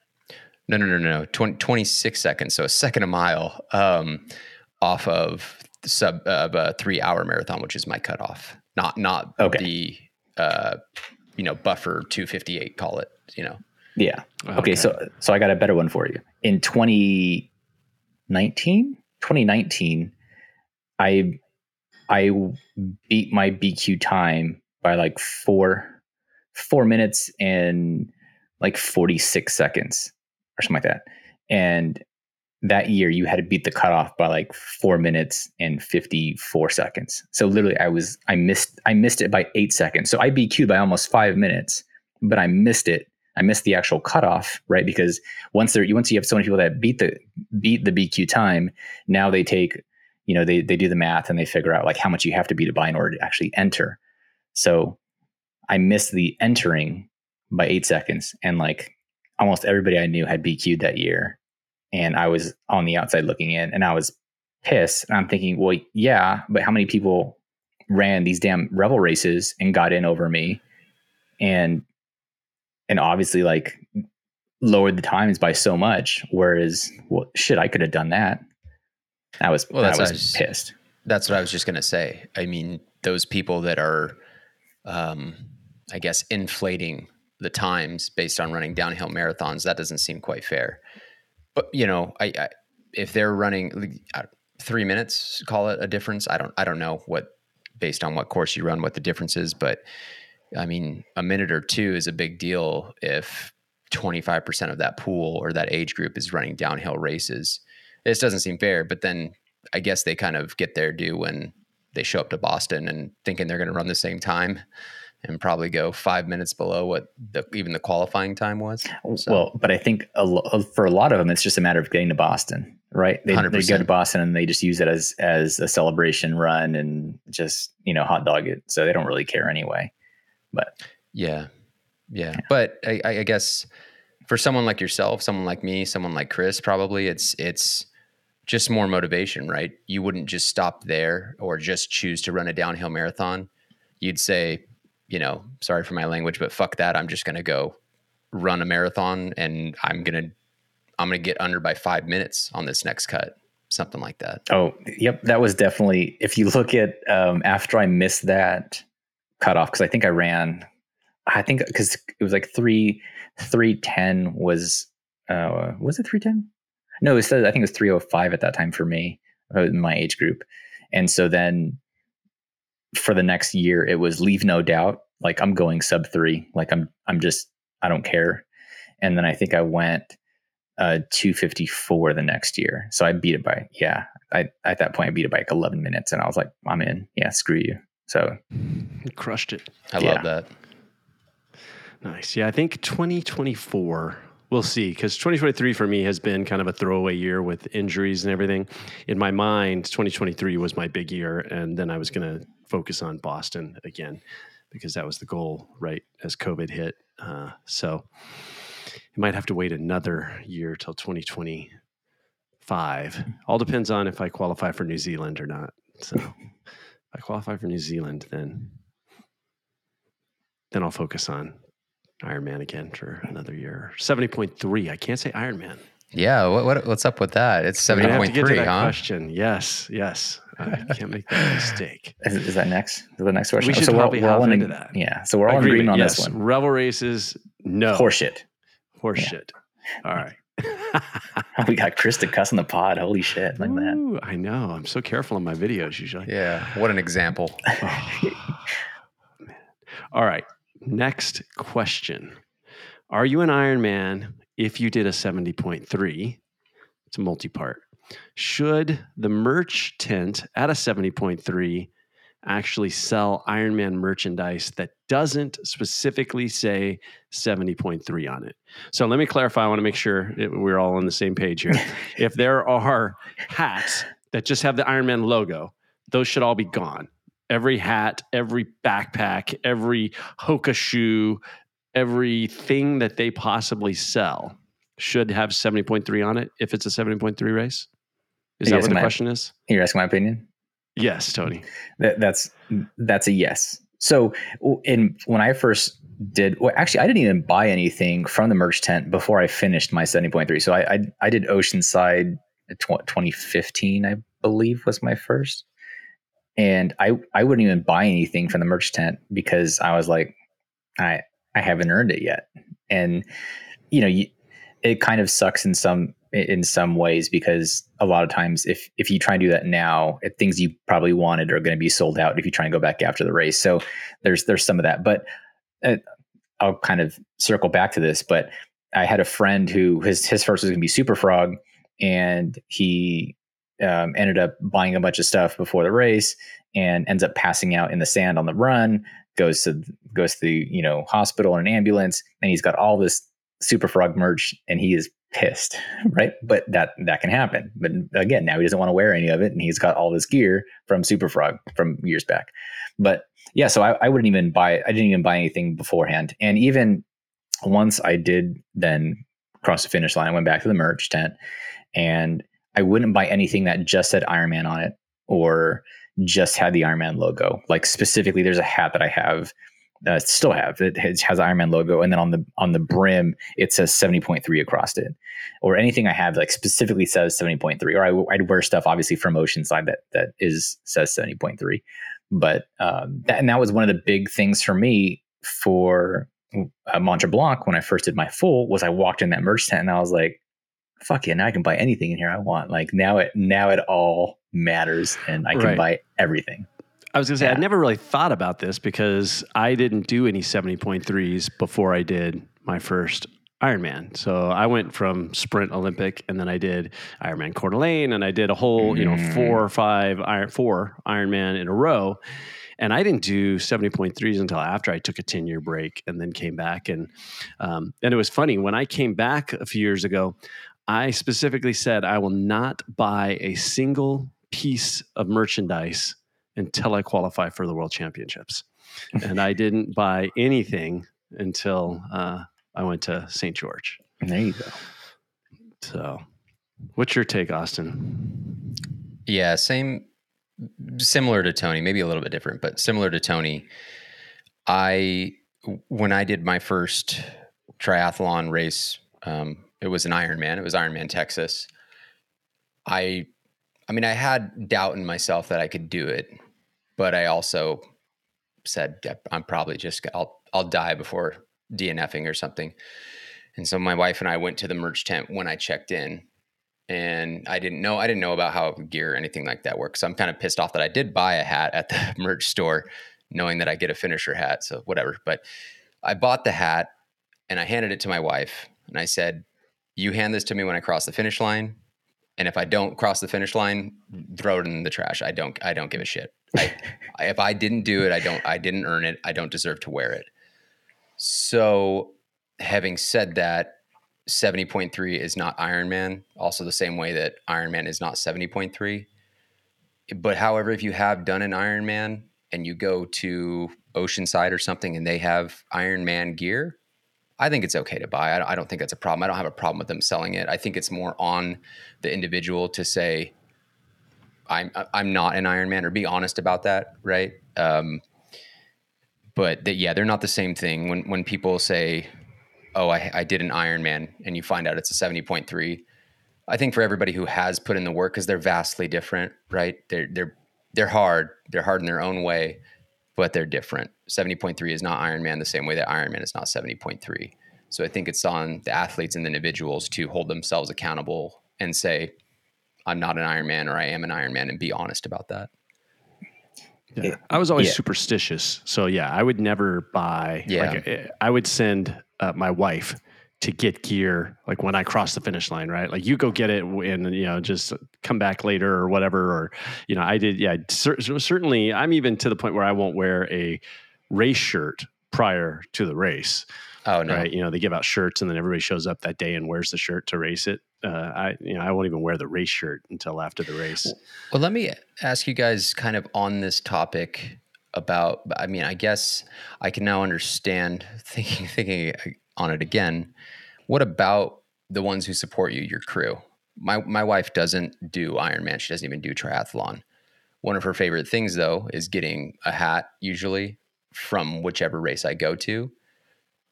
No, no, no, no, no. 20, 26 seconds. So a second a mile um, off of sub of a three hour marathon, which is my cutoff. Not not Okay. the uh, you know buffer 258. Call it. You know. Yeah. Okay. So so I got a better one for you. In 2019, 2019, I I beat my BQ time by like four four minutes and like 46 seconds or something like that. And that year you had to beat the cutoff by like four minutes and 54 seconds. So literally I was I missed I missed it by eight seconds. So I BQ'd by almost five minutes, but I missed it. I missed the actual cutoff, right? Because once there once you have so many people that beat the beat the BQ time, now they take, you know, they they do the math and they figure out like how much you have to beat it by in order to actually enter. So I missed the entering by eight seconds. And like almost everybody I knew had BQ'd that year. And I was on the outside looking in and I was pissed. And I'm thinking, well, yeah, but how many people ran these damn Revel races and got in over me? And and obviously like lowered the times by so much. Whereas, well, shit, I could have done that. I was, Well, I that's was I was- pissed. That's what I was just gonna say. I mean, those people that are, um, I guess, inflating the times based on running downhill marathons, that doesn't seem quite fair. But you know, I, I if they're running three minutes, call it a difference. I don't, I don't know what based on what course you run, what the difference is, but I mean, a minute or two is a big deal if 25% of that pool or that age group is running downhill races. This doesn't seem fair, but then I guess they kind of get their due when they show up to Boston and thinking they're going to run the same time and probably go five minutes below what the, even the qualifying time was. So- Well, but I think a lo- uh, for a lot of them, it's just a matter of getting to Boston, right? They, they go to Boston and they just use it as as a celebration run and just you know hot dog it. So they don't really care anyway. But Yeah, yeah. But I, I I guess for someone like yourself, someone like me, someone like Chris, probably it's it's just more motivation, right? You wouldn't just stop there or just choose to run a downhill marathon. You'd say, you know, sorry for my language, but fuck that. I'm just going to go run a marathon and I'm going to I'm going to get under by 5 minutes on this next cut. Something like that. oh, yep, that was definitely. If you look at um, after I missed that cutoff, because I think I ran, I think because it was like three three ten was uh was it three ten? No, it was, I think it was three oh five at that time for me uh, in my age group, and so then for the next year it was leave no doubt like i'm going sub three like i'm i'm just i don't care and then i think i went uh 254 the next year so i beat it by yeah i at that point i beat it by like 11 minutes and i was like i'm in yeah screw you so You crushed it. I Yeah. love that. Nice. Yeah, I think 2024, we'll see, because 2023 for me has been kind of a throwaway year with injuries and everything. In my mind, 2023 was my big year, and then I was going to focus on Boston again because that was the goal right as COVID hit. Uh, so you might have to wait another year till 2025. All depends on if I qualify for New Zealand or not. So if I qualify for New Zealand, then then I'll focus on Ironman again for another year. Seventy point three. I can't say Ironman. Yeah, what, what what's up with that? It's I'm gonna have to get to 70.3, that huh? question. Yes, yes. I can't make that mistake. is, is that next is that the next question We oh, should so probably we're, we're all hop in into that. yeah so we're all in agreement on yes. this one Revel races, no. horseshit Horseshit. Yeah. All right. we got chris to cuss on the pod holy shit look at that Ooh, I know. I'm so careful in my videos usually. Yeah, what an example. Oh, all right. Next question. Are you an Ironman if you did a 70.3? It's a multi part. Should the merch tent at a 70.3 actually sell Ironman merchandise that doesn't specifically say 70.3 on it? So let me clarify. I want to make sure we're all on the same page here. if there are hats that just have the Ironman logo, those should all be gone. every hat, every backpack, every Hoka shoe, everything that they possibly sell should have 70.3 on it if it's a 70.3 race? Is that what the my- question is? You're asking my opinion. Yes, Tony. That, that's that's a yes. So, in when I first did, well, actually, I didn't even buy anything from the merch tent before I finished my seventy point three. So, I, I I did Oceanside tw- twenty fifteen, I believe, was my first, and I I wouldn't even buy anything from the merch tent because I was like, I I haven't earned it yet, and you know, you, it kind of sucks in some in some ways because a lot of times if if you try and do that now things you probably wanted are going to be sold out if you try and go back after the race. So there's there's some of that. But uh, i'll kind of circle back to this but i had a friend who his his first was going to be Superfrog and he um, ended up buying a bunch of stuff before the race and ends up passing out in the sand on the run goes to goes to the you know hospital in an ambulance and he's got all this Superfrog merch and he is pissed right? But that that can happen. But again now he doesn't want to wear any of it and he's got all this gear from Superfrog from years back. But yeah so I, I wouldn't even buy i didn't even buy anything beforehand. And even once i did then cross the finish line i went back to the merch tent and i wouldn't buy anything that just said Iron Man on it or just had the Iron Man logo like specifically there's a hat that i have uh, still have it has, has Iron Man logo, and then on the on the brim it says seventy point three across it, or anything I have like specifically says seventy point three. Or I, would wear stuff obviously from Oceanside that that is says seventy point three, but um, that, and that was one of the big things for me for uh, Mont-Tremblant when I first did my full was I walked in that merch tent and I was like, fuck yeah, now I can buy anything in here I want. Like now it now it all matters and I can Right. buy everything. I was going to say, Yeah. I'd never really thought about this because I didn't do any 70.3s before I did my first Ironman. So I went from Sprint Olympic and then I did Ironman Coeur d'Alene and I did a whole, you know, Mm. four or five, Iron, four Ironman in a row. And I didn't do 70.3s until after I took a 10 year break and then came back. And, um, and it was funny when I came back a few years ago, I specifically said, I will not buy a single piece of merchandise until I qualify for the world championships. and I didn't buy anything until uh, I went to St. George. And there you go. So, what's your take, Austin? Yeah, same, similar to Tony, maybe a little bit different, but similar to Tony. I, when I did my first triathlon race, um, it was an Ironman. It was Ironman Texas. I, I mean, I had doubt in myself that I could do it, but I also said "Yeah, I'm probably just I'll I'll die before DNFing or something. And so my wife and I went to the merch tent when I checked in, and I didn't know I didn't know about how gear or anything like that works. So I'm kind of pissed off that I did buy a hat at the merch store, knowing that I get a finisher hat. So whatever. But I bought the hat and I handed it to my wife, and I said, "You hand this to me when I cross the finish line." And if I don't cross the finish line, throw it in the trash. I don't. I don't give a shit. I, if I didn't do it, I don't. I didn't earn it. I don't deserve to wear it. So, having said that, seventy point three is not Ironman, Also, the same way that Ironman is not seventy point three. But however, if you have done an Ironman and you go to Oceanside or something and they have Ironman gear, I think it's okay to buy. I don't, think that's a problem. I don't have a problem with them selling it. I think it's more on the individual to say, I'm I'm not an Iron Man or be honest about that, right? Um, but that yeah, they're not the same thing. When when people say, "Oh, I, I did an Iron Man," and you find out it's a seventy point three, I think for everybody who has put in the work, because they're vastly different, right? They're they're they're hard. They're hard in their own way, but they're different. Seventy point three is not Iron Man the same way that Iron Man is not seventy point three. So I think it's on the athletes and the individuals to hold themselves accountable and say, I'm not an Iron Man or I am an Iron Man and be honest about that. Yeah. I was always yeah. superstitious. So, yeah, I would never buy. Yeah. Like, eh, I would send uh, my wife to get gear like when I cross the finish line, right? Like you go get it and you know just come back later or whatever. Or you know, I did. Yeah, cer- certainly. I'm even to the point where I won't wear a race shirt prior to the race. Oh no. Right? You know, they give out shirts and then everybody shows up that day and wears the shirt to race it. uh, I you know I won't even wear the race shirt until after the race. Well, let me ask you guys kind of on this topic about. I mean, I guess I can now understand thinking thinking on it again. What about the ones who support you, your crew? My my wife doesn't do Ironman. She doesn't even do triathlon. One of her favorite things though is getting a hat usually from whichever race I go to.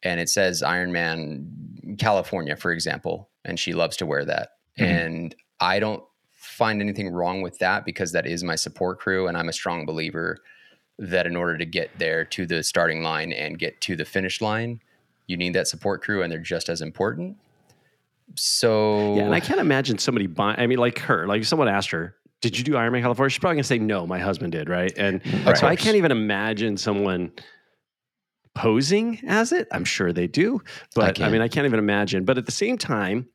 And it says Ironman California, for example, and she loves to wear that. Mm-hmm. And I don't find anything wrong with that because that is my support crew and I'm a strong believer that in order to get there to the starting line and get to the finish line, you need that support crew and they're just as important. So yeah, and I can't imagine somebody buying. I mean, like her, like someone asked her, "Did you do Ironman California?" She's probably gonna say, "No, my husband did." Right, and right. so I can't even imagine someone posing as it. I'm sure they do, but I, I mean, I can't even imagine. But at the same time,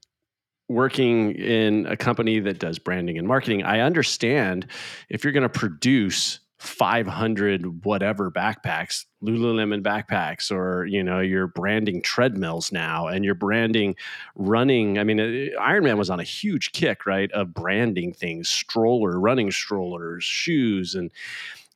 working in a company that does branding and marketing, I understand if you're going to produce 500 whatever backpacks lululemon backpacks or you know you're branding treadmills now and you're branding running i mean uh, ironman was on a huge kick right of branding things stroller running strollers shoes and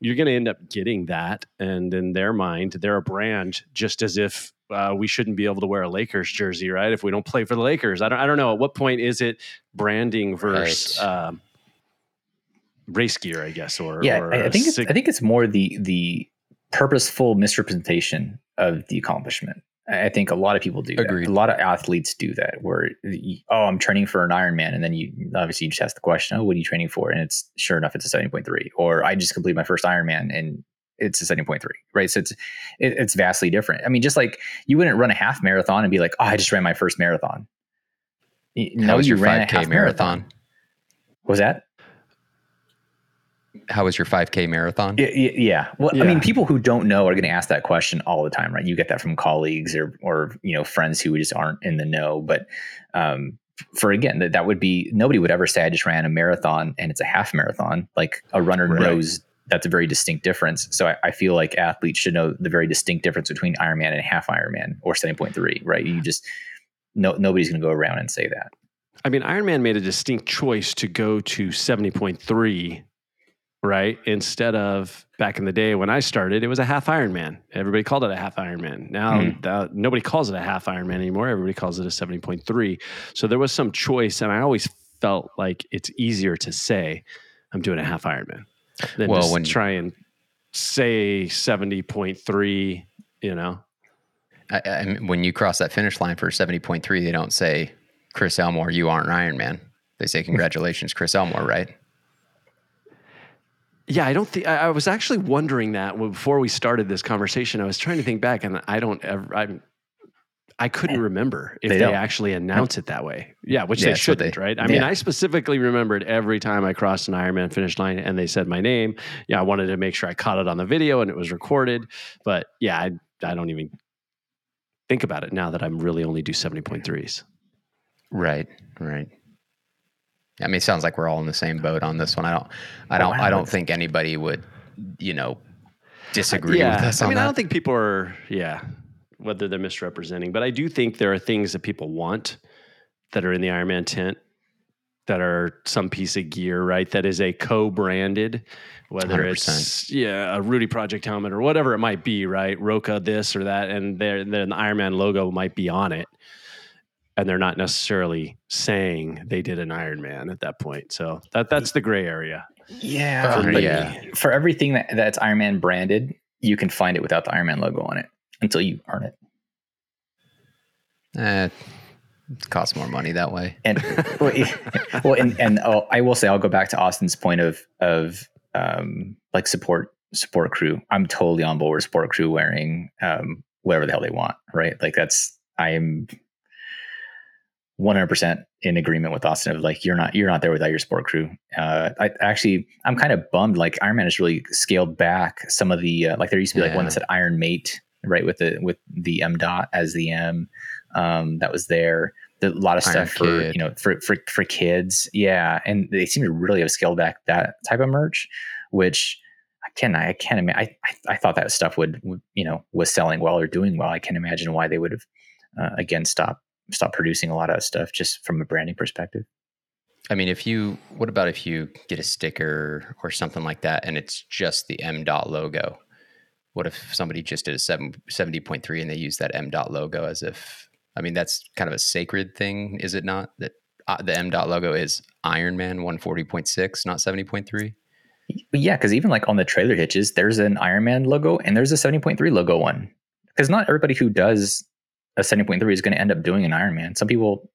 you're going to end up getting that and in their mind they're a brand just as if uh, we shouldn't be able to wear a Lakers jersey, right? If we don't play for the Lakers, I don't, I don't know. At what point is it branding versus right. um, race gear, I guess, or yeah, or I, think it's, I think it's more the the purposeful misrepresentation of the accomplishment. I think a lot of people do Agreed. that. A lot of athletes do that where, oh, I'm training for an Ironman. And then you obviously you just ask the question, oh, what are you training for? And it's sure enough, it's a 70.3. Or I just completed my first Ironman and it's a 70.3, right? So it's, it, it's vastly different. I mean, just like you wouldn't run a half marathon and be like, oh, I just ran my first marathon. How no, you ran a half marathon. marathon. Was that? How was your 5k marathon yeah, yeah. well yeah. i mean people who don't know are going to ask that question all the time right you get that from colleagues or or you know friends who just aren't in the know but um, for again that, that would be nobody would ever say i just ran a marathon and it's a half marathon like a runner right. knows that's a very distinct difference so I, I, feel like athletes should know the very distinct difference between ironman and half ironman or 7.3 right you just no nobody's going to go around and say that I mean, Ironman made a distinct choice to go to 70.3 right? Instead of back in the day when I started, it was a half Ironman. Everybody called it a half Ironman. Now mm. nobody calls it a half Ironman anymore. Everybody calls it a 70.3. So there was some choice, and I always felt like it's easier to say I'm doing a half Ironman than well, just when try and say 70.3, you know? I, I, when you cross that finish line for 70.3, they don't say, Chris Elmore, you aren't an Ironman. They say, congratulations, Chris Elmore, right? Yeah, I don't think I, was actually wondering that before we started this conversation. I was trying to think back, and I don't ever. I I couldn't remember if they, they actually announce it that way. Yeah, which yeah, they shouldn't, they, right? I yeah. mean, I specifically remembered every time I crossed an Ironman finish line and they said my name. Yeah, I wanted to make sure I caught it on the video and it was recorded. But yeah, I, I don't even think about it now that I'm really only do 70.3s. Right, right. I mean, it sounds like we're all in the same boat on this one. I don't, I oh, don't, oh, I don't think anybody would, you know, disagree yeah. with us. I mean, that. I don't think people are, yeah, whether they're misrepresenting, but I do think there are things that people want that are in the Ironman tent that are some piece of gear, right? That is a co-branded, whether 100%. it's yeah a Rudy Project helmet or whatever it might be, right? Roka this or that, and then the Ironman logo might be on it and they're not necessarily saying they did an Ironman at that point. So that that's the gray area. Yeah, for, yeah. For everything that, that's Ironman branded, you can find it without the Ironman logo on it until you earn it. Eh, it costs more money that way. And well, well and, and oh, I will say I'll go back to Austin's point of of um, like support support crew. I'm totally on board with support crew wearing um, whatever the hell they want, right? Like that's I'm 100% in agreement with Austin of like you're not you're not there without your support crew. Uh, I actually I'm kind of bummed. Like Ironman has really scaled back some of the uh, like there used to be like one that said Iron Mate right with the with the M dot as the M um, that was there. The, a lot of stuff for kid. you know for, for for kids, yeah, and they seem to really have scaled back that type of merch, which I can I can't imagine. I, I, I thought that stuff would, would you know was selling well or doing well. I can't imagine why they would have uh, again stopped stop producing a lot of stuff just from a branding perspective. I mean, if you, what about if you get a sticker or something like that and it's just the M dot logo? What if somebody just did a 7, 70.3 and they use that M dot logo as if, I mean, that's kind of a sacred thing, is it not? That uh, the M dot logo is Ironman 140.6, not 70.3? Yeah, because even like on the trailer hitches, there's an Ironman logo and there's a 70.3 logo one. Because not everybody who does a 70.3 is going to end up doing an Ironman. Some people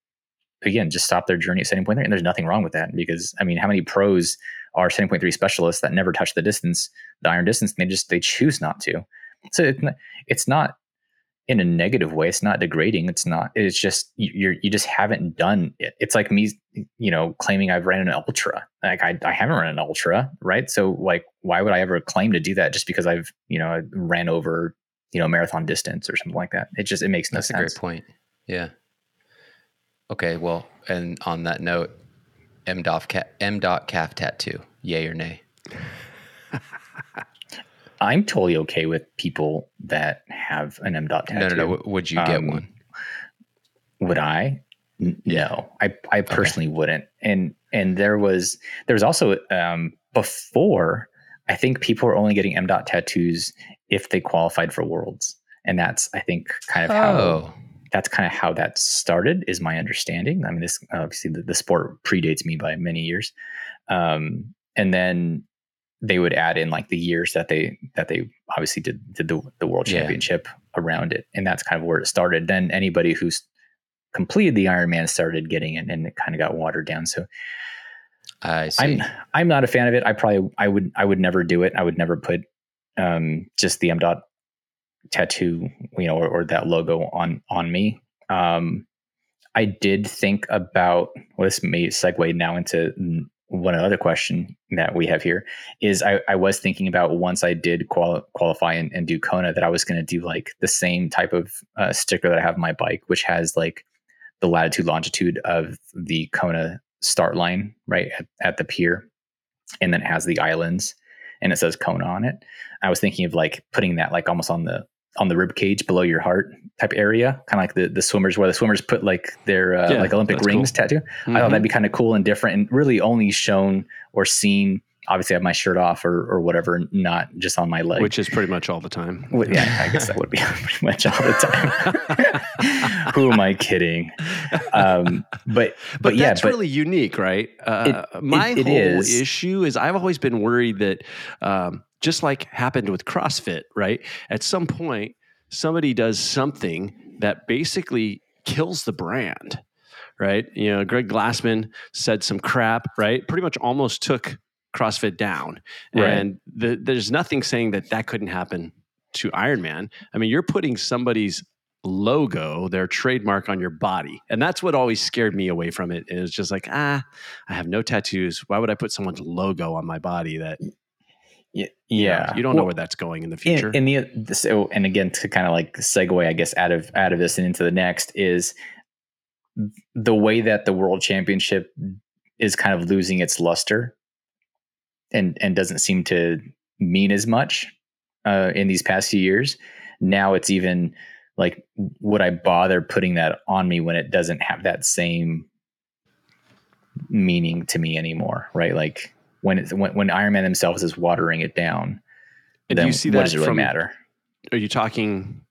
again just stop their journey at 70.3 and there's nothing wrong with that because i mean how many pros are 70.3 specialists that never touch the distance the iron distance and they just they choose not to? So it's not, it's not in a negative way it's not degrading it's not it's just you're you just haven't done it. It's like me you know claiming i've ran an ultra. Like i, I haven't run an ultra right? So like why would i ever claim to do that just because i've you know ran over you know marathon distance or something like that it just it makes no That's sense a great point. Yeah. Okay. Well, and on that note, M dot ca- M dot calf tattoo, yay or nay? I'm totally okay with people that have an M dot tattoo. No, no, no. Would you get Um, one? Would I? N- No, I I personally wouldn't. And and there was there was also um, before I think people were only getting M dot tattoos if they qualified for worlds, and that's I think kind of how Oh, that's kind of how that started is my understanding. I mean this obviously the, the sport predates me by many years. Um, and then they would add in like the years that they that they obviously did did the, the world Yeah. championship around it. And that's kind of where it started. Then anybody who's completed the ironman started getting it and it kind of got watered down. So I see. i'm i'm not a fan of it. I probably i would i would never do it. I would never put um, just the m dot tattoo you know or, or that logo on on me. Um i did think about well this may segue now into one other question that we have here is i, I was thinking about once i did quali- qualify and, and do kona that i was going to do like the same type of uh, sticker that i have on my bike which has like the latitude longitude of the kona start line right at, at the pier and then it has the islands and it says kona on it i was thinking of like putting that like almost on the on the rib cage below your heart type area kind of like the, the swimmers where the swimmers put like their uh, Yeah, like olympic rings cool. tattoo I thought that'd be kind of cool and different and really only shown or seen. Obviously, I have my shirt off or, or whatever, not just on my leg. which is pretty much all the time. Well, yeah, I guess that would be pretty much all the time. Who am I kidding? Um, but, but but yeah, that's but really unique, right? Uh, It- my it- it whole is. issue is I've always been worried that, um, just like happened with CrossFit, right? At some point, somebody does something that basically kills the brand, right? You know, Greg Glassman said some crap, right? Pretty much almost took CrossFit down, Right. and the, there's nothing saying that that couldn't happen to Ironman. I mean, you're putting somebody's logo, their trademark on your body. And that's what always scared me away from it. It was just like, ah, I have no tattoos. Why would I put someone's logo on my body that y- you know, yeah, you don't know where that's going in the future? in, in the so and again to kind of like segue i guess out of out of this and into the next is the way that the world championship is kind of losing its luster and and doesn't seem to mean as much uh, in these past few years now it's even like would i bother putting that on me when it doesn't have that same meaning to me anymore right like when it's when, when iron man themselves is watering it down And do you see what that does it really from- matter Are you talking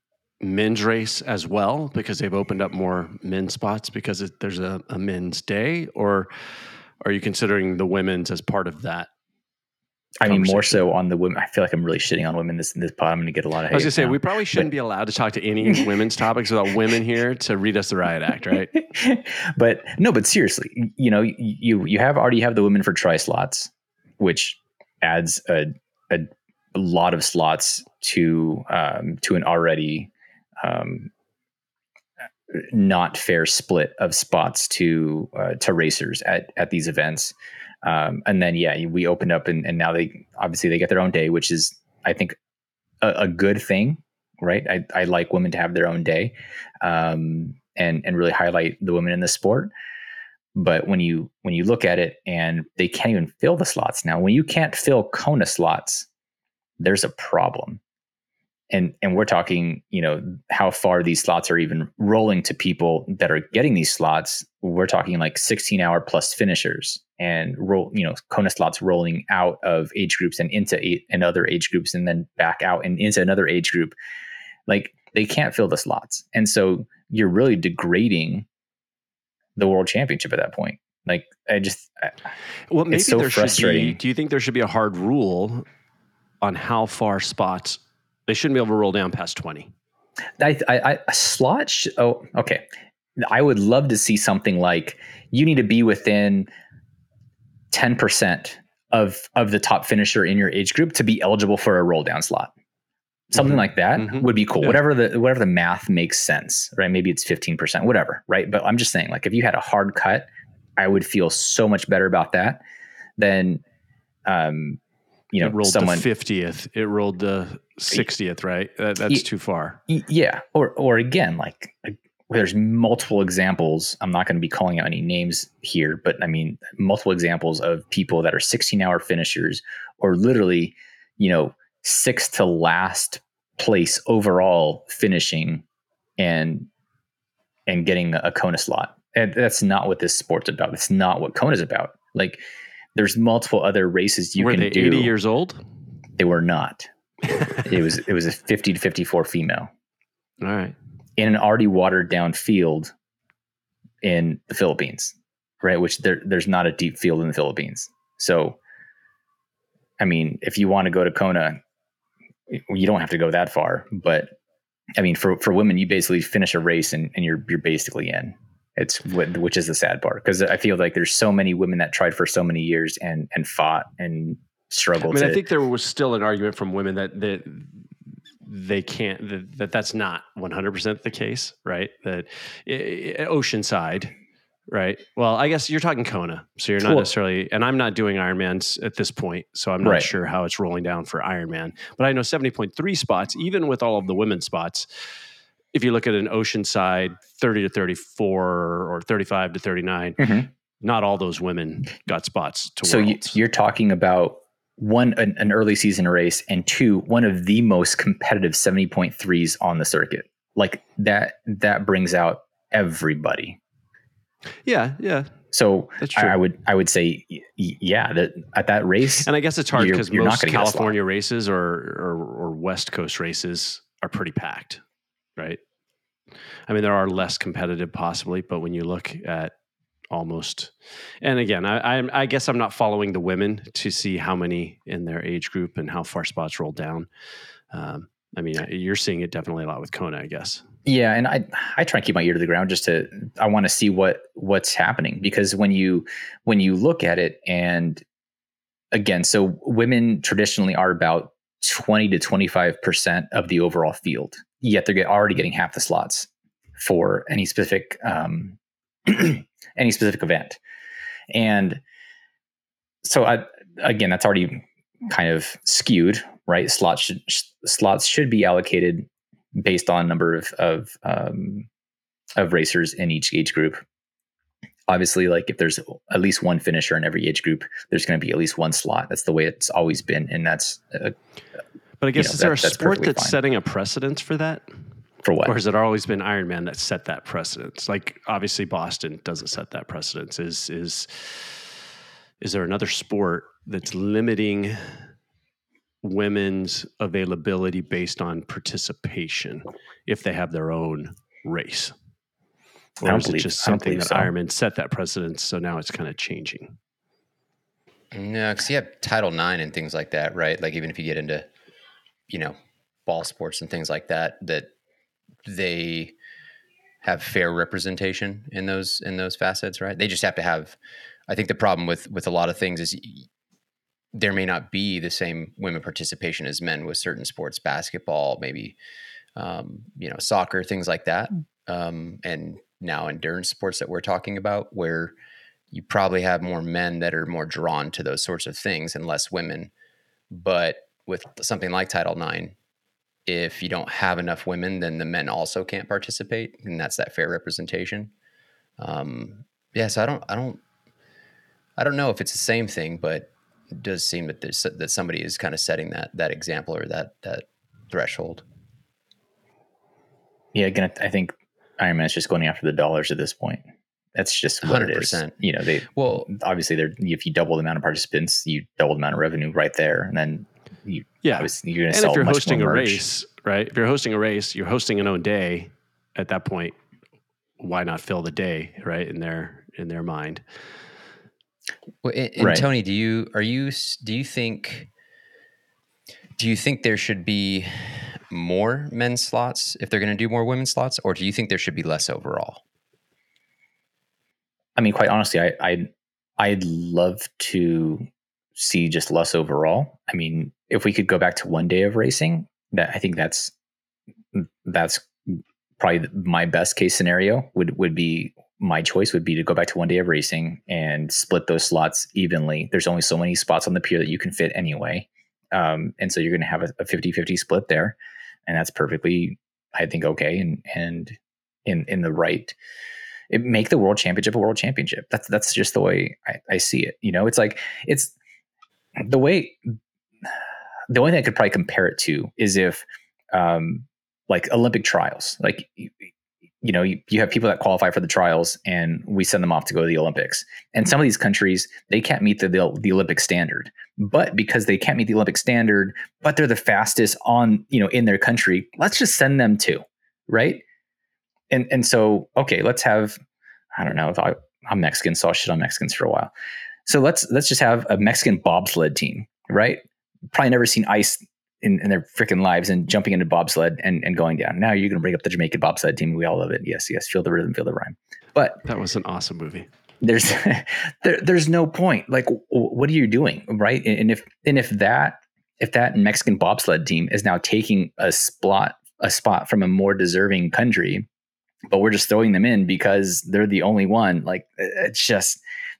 men's race as well because they've opened up more men's spots because it, there's a, a men's day? Or are you considering the women's as part of that? I mean, more so on the women. I feel like I'm really shitting on women this this pod. I'm going to get a lot of hate. I was going to say, now. we probably shouldn't be allowed to talk to any women's topics without women here to read us the riot act, right? but no, but seriously, you know, you you have already have the women for Tri slots, which adds a, a lot of slots to um, to an already um, not fair split of spots to uh, to racers at at these events. Um, and then yeah, we opened up and, and now they obviously they get their own day, which is I think a, a good thing, right? I, I like women to have their own day, um, and and really highlight the women in the sport. But when you when you look at it and they can't even fill the slots now, when you can't fill Kona slots, there's a problem. And and we're talking you know how far these slots are even rolling to people that are getting these slots. We're talking like 16 hour plus finishers and roll you know kona slots rolling out of age groups and into eight and other age groups and then back out and into another age group. Like they can't fill the slots. And so you're really degrading the world championship at that point. Like i just well maybe so there should be do you think there should be a hard rule on how far spots they shouldn't be able to roll down past 20. I, I, a slot. Sh- oh, okay. I would love to see something like you need to be within 10% of, of the top finisher in your age group to be eligible for a roll down slot. Something mm-hmm. like that mm-hmm. would be cool. Yeah. Whatever the whatever the math makes sense, right? Maybe it's 15%, whatever, right? But I'm just saying, like, if you had a hard cut, I would feel so much better about that than um, you know, it rolled someone fiftieth. It rolled the sixtieth, right? That, that's too far. Yeah, or or again, like there's multiple examples. I'm not going to be calling out any names here, but I mean multiple examples of people that are 16 hour finishers or literally, you know, sixth to last place overall finishing and and getting a Kona slot. And that's not what this sport's about. It's not what Kona's about. Like there's multiple other races you can were can they do. 80 years old? They were not. it was it was a 50 to 54 female. All right. In an already watered down field in the Philippines, right? Which there there's not a deep field in the Philippines. So I mean, if you want to go to Kona, you don't have to go that far, but I mean, for, for women, you basically finish a race and, and you're you're basically in. It's which is the sad part because I feel like there's so many women that tried for so many years and and fought and struggled. I mean, to, I think there was still an argument from women that that they can't that, that that's not 100% the case, right? That Oceanside, right? Well, I guess you're talking Kona, so you're not cool. necessarily, and I'm not doing Ironmans at this point, so I'm not right. sure how it's rolling down for Ironman. But I know 70.3 spots, even with all of the women's spots if you look at an Oceanside 30 to 34 or 35 to 39, mm-hmm. not all those women got spots to So you, you're talking about one an, an, early season race and two one of the most competitive 70.3s on the circuit. Like that that brings out everybody. Yeah, yeah. So I, I, would I would say yeah that at that race, and I guess it's hard because most California races or, or or West Coast races are pretty packed right? I mean, there are less competitive possibly, but when you look at almost, and again, I, I, I guess I'm not following the women to see how many in their age group and how far spots roll down. Um, I mean, you're seeing it definitely a lot with Kona, I guess. Yeah, and I I try and keep my ear to the ground just to I want to see what what's happening because when you when you look at it and again, so women traditionally are about 20 to 25% of the overall field yet they're already getting half the slots for any specific um, any specific event. And so I, again, that's already kind of skewed, right? Slots should, slots should be allocated based on number of of, um, of racers in each age group. Obviously, like if there's at least one finisher in every age group, there's going to be at least one slot. That's the way it's always been, and that's uh, but I guess you know, is there a sport that's, that's setting a precedence for that? For what? Or has it always been Iron Man that set that precedence? Like obviously Boston doesn't set that precedence. Is is is there another sport that's limiting women's availability based on participation if they have their own race? Or is it just something that so. Ironman set that precedence, so now it's kind of changing? No, because you have Title IX and things like that, right? Like even if you get into you know, ball sports and things like that, that they have fair representation in those in those facets, right? They just have to have. I think the problem with with a lot of things is there may not be the same women participation as men with certain sports, basketball, maybe um, you know, soccer, things like that, um, and now endurance sports that we're talking about, where you probably have more men that are more drawn to those sorts of things and less women, but with something like Title IX, if you don't have enough women, then the men also can't participate, and that's that fair representation. Um, yeah, so I don't, I don't, I don't know if it's the same thing, but it does seem that there's, that somebody is kind of setting that that example or that that threshold. Yeah, again, I think Ironman's just going after the dollars at this point. That's just what it is. 100%. You know, they Well, obviously they're if you double the amount of participants, you double the amount of revenue right there, and then you Yeah. obviously you're going to And sell if you're much hosting a race, right? If you're hosting a race, you're hosting an own day. At that point, why not fill the day, right? In their in their mind. Well, and, and Right. Tony, do you are you do you think do you think there should be more men's slots if they're going to do more women's slots, or do you think there should be less overall? I mean, quite honestly, I, I I'd love to see just less overall. I mean, if we could go back to one day of racing, that I think that's that's probably my best case scenario. Would would be my choice would be to go back to one day of racing and split those slots evenly. There's only so many spots on the pier that you can fit anyway, um, and so you're going to have a, a 50-50 split there, and that's perfectly, I think, okay and and in in the right it, make the world championship a world championship. That's that's just the way I, I see it. You know, it's like it's the way. The only thing I could probably compare it to is if, um, like Olympic trials, like you, you know, you, you have people that qualify for the trials, and we send them off to go to the Olympics. And some of these countries they can't meet the the, the Olympic standard, but because they can't meet the Olympic standard, but they're the fastest on you know in their country, let's just send them to, right? and and so okay, let's have I don't know. I, I'm Mexican, so I'll shit on Mexicans for a while. So let's let's just have a Mexican bobsled team, right? Probably never seen ice in, in their freaking lives and jumping into bobsled and, and going down. Now you're going to bring up the Jamaican bobsled team. We all love it. Yes, yes. Feel the rhythm, feel the rhyme. But That was an awesome movie. there's there, there's no point. Like, what are you doing, right? And, and if and if that if that Mexican bobsled team is now taking a spot a spot from a more deserving country, but we're just throwing them in because they're the only one. Like, it's just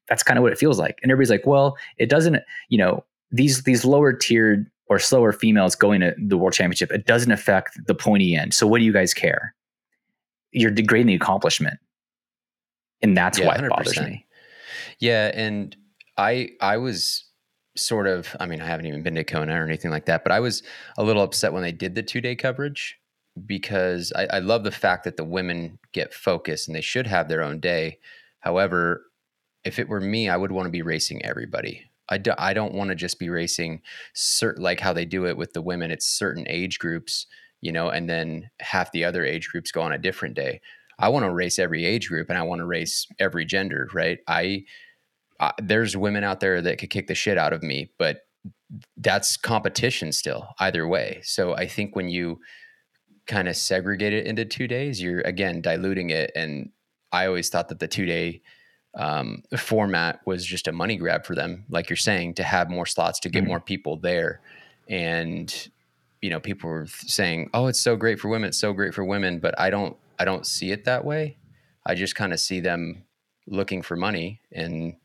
that's kind of what it feels like. And everybody's like, well, it doesn't. You know, these these lower tiered or slower females going to the world championship, it doesn't affect the pointy end. So what do you guys care? You're degrading the accomplishment, and that's Yeah, why it bothers me. Yeah, and I I was sort of I mean I haven't even been to Kona or anything like that, but I was a little upset when they did the two day coverage because I, I love the fact that the women get focused and they should have their own day. However, if it were me, I would want to be racing everybody. I, do, I don't want to just be racing certain like how they do it with the women. It's certain age groups, you know, and then half the other age groups go on a different day. I want to race every age group and I want to race every gender, right? I uh, there's women out there that could kick the shit out of me, but that's competition still either way. So I think when you kind of segregate it into two days, you're again diluting it. And I always thought that the two day um, format was just a money grab for them, like you're saying, to have more slots to get Mhm. more people there. And you know, people were saying, "Oh, it's so great for women. It's so great for women," but I don't, I don't see it that way. I just kind of see them looking for money and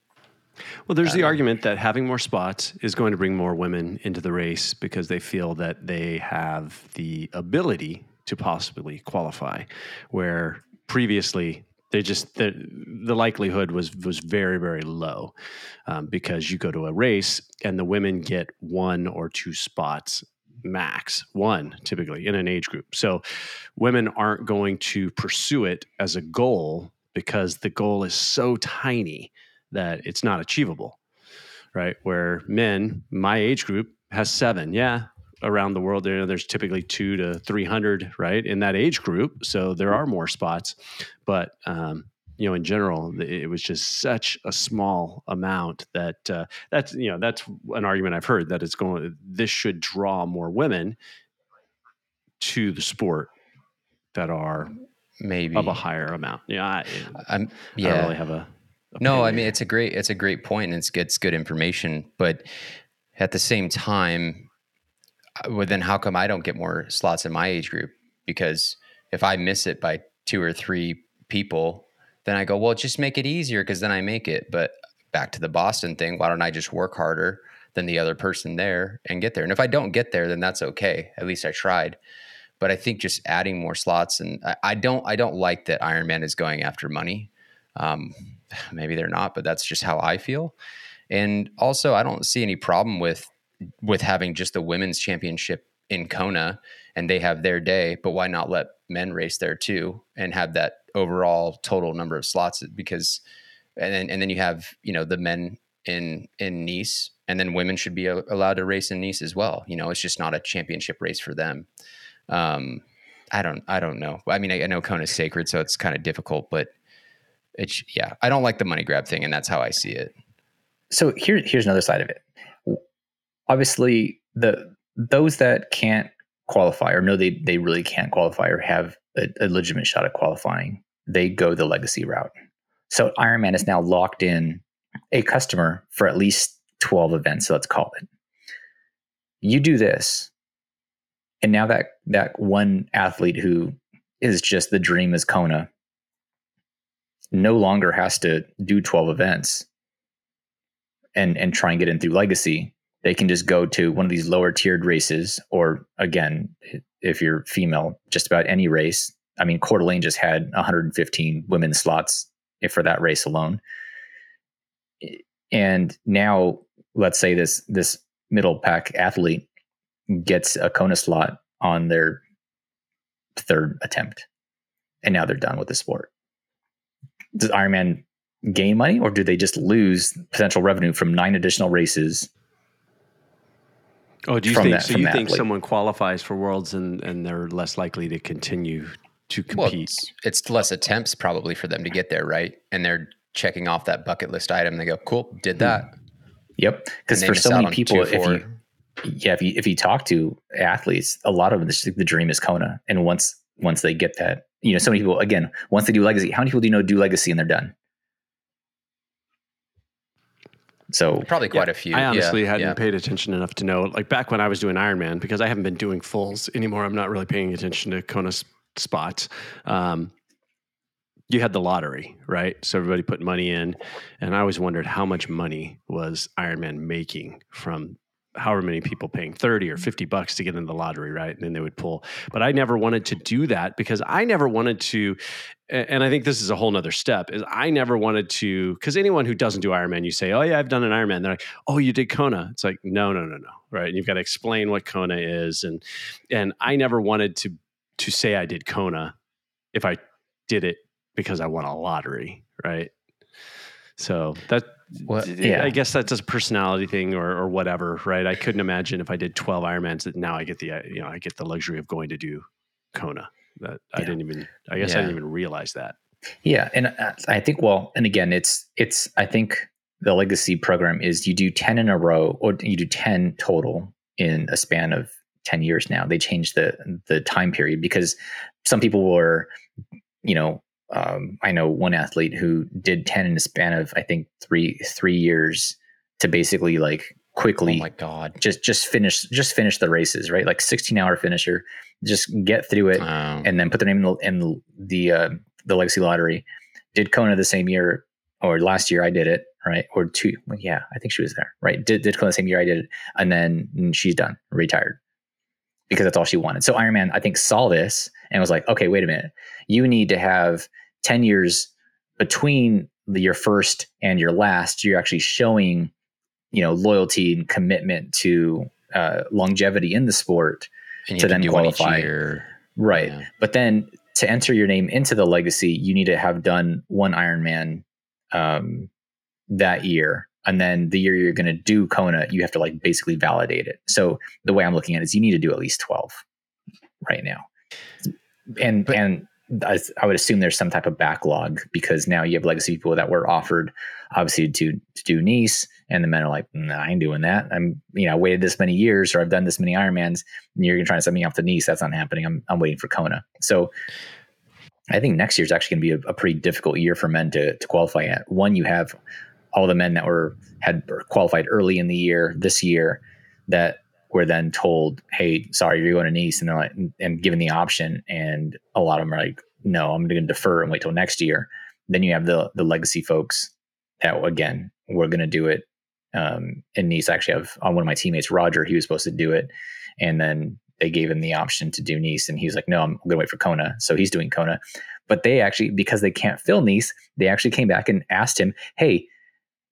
Well, there's the Um, argument that having more spots is going to bring more women into the race because they feel that they have the ability to possibly qualify, where previously they just the, the likelihood was was very very low um, because you go to a race and the women get one or two spots max one typically in an age group so women aren't going to pursue it as a goal because the goal is so tiny that it's not achievable, right? Where men, my age group, has seven. Yeah, around the world, there there's typically two to three hundred, right, in that age group. So there are more spots, but um, you know, in general, it was just such a small amount that uh, that's you know that's an argument I've heard that it's going. This should draw more women to the sport that are maybe of a higher amount. Yeah, I, I'm, I yeah. don't really have a. No, I mean it's a great it's a great point and it's good, it's good information, but at the same time, well, then how come I don't get more slots in my age group? Because if I miss it by two or three people, then I go, well, just make it easier because then I make it. But back to the Boston thing, why don't I just work harder than the other person there and get there? And if I don't get there, then that's okay. At least I tried. But I think just adding more slots and I, I don't I don't like that Ironman is going after money. Um, maybe they're not, but that's just how I feel. And also, I don't see any problem with with having just the women's championship in Kona and they have their day. But why not let men race there too and have that overall total number of slots? Because and then and then you have you know the men in in Nice and then women should be allowed to race in Nice as well. You know it's just not a championship race for them. Um I don't I don't know. I mean I, I know Kona is sacred so it's kind of difficult but it's yeah I don't like the money grab thing and that's how I see it. So here here's another side of it obviously the those that can't qualify or know they they really can't qualify or have a, a legitimate shot at qualifying, they go the legacy route. So Ironman is now locked in a customer for at least 12 events, so let's call it. You do this, and now that that one athlete who is just the dream is Kona no longer has to do 12 events and and try and get in through legacy they can just go to one of these lower tiered races, or again, if you're female, just about any race. I mean, Coeur d'Alene just had 115 women's slots for that race alone. And now, let's say this this middle pack athlete gets a Kona slot on their third attempt, and now they're done with the sport. Does Ironman gain money, or do they just lose potential revenue from nine additional races Oh, do you think that, so? You think athlete. someone qualifies for worlds and and they're less likely to continue to compete? Well, it's, it's, less attempts probably for them to get there, right? And they're checking off that bucket list item. They go, "Cool, did that." Hmm. Yep. Because for so many people, if you yeah, if you if you talk to athletes, a lot of them the, the dream is Kona, and once once they get that, you know, so many people again, once they do legacy, how many people do you know do legacy and they're done? So probably quite yeah, a few. I honestly yeah, hadn't yeah. paid attention enough to know. Like back when I was doing Ironman, because I haven't been doing fulls anymore. I'm not really paying attention to Kona spots. Um, you had the lottery, right? So everybody put money in, and I always wondered how much money was Ironman making from however many people paying 30 or 50 bucks to get in the lottery, right? And then they would pull. But I never wanted to do that because I never wanted to, and I think this is a whole nother step, is I never wanted to, because anyone who doesn't do Ironman, you say, oh yeah, I've done an Ironman. They're like, oh, you did Kona. It's like, no, no, no, no. Right. And you've got to explain what Kona is. And and I never wanted to to say I did Kona if I did it because I won a lottery. Right. So that well, yeah. I guess that's a personality thing or, or whatever, right? I couldn't imagine if I did 12 Ironmans that now I get the, uh, you know, I get the luxury of going to do Kona that yeah. I didn't even, I guess yeah. I didn't even realize that. Yeah. And uh, I think, well, and again, it's, it's, I think the legacy program is you do 10 in a row or you do 10 total in a span of 10 years now. They changed the, the time period because some people were, you know, um, I know one athlete who did 10 in a span of, I think three, three years to basically like quickly. Oh my God. Just, just finish, just finish the races, right? Like 16 hour finisher, just get through it oh. and then put their name in the, in the, uh, the legacy lottery. Did Kona the same year or last year I did it, right? Or two. Well, yeah, I think she was there, right? Did, did Kona the same year I did it. And then she's done, retired because that's all she wanted. So Ironman, I think, saw this and was like, okay, wait a minute. You need to have 10 years between the, your first and your last, you're actually showing, you know, loyalty and commitment to uh, longevity in the sport to then qualify. Right. Yeah. But then to enter your name into the legacy, you need to have done one Ironman um, that year. And then the year you're going to do Kona, you have to like basically validate it. So the way I'm looking at it is you need to do at least 12 right now. And, but, and I, I, would assume there's some type of backlog because now you have legacy people that were offered obviously to to do Nice, and the men are like, nah, I ain't doing that. I'm you know I waited this many years or I've done this many Ironmans, and you're gonna try to send me off to Nice. That's not happening. I'm I'm waiting for Kona. So I think next year is actually going to be a, a, pretty difficult year for men to to qualify at. One, you have all the men that were had qualified early in the year this year that were then told, "Hey, sorry, you're going to Nice," and they're like, and given the option, and a lot of them are like, "No, I'm going to defer and wait till next year." Then you have the the legacy folks that again we're going to do it um, in Nice. I actually have on one of my teammates, Roger. He was supposed to do it, and then they gave him the option to do Nice, and he was like, "No, I'm going to wait for Kona." So he's doing Kona, but they actually because they can't fill Nice, they actually came back and asked him, "Hey."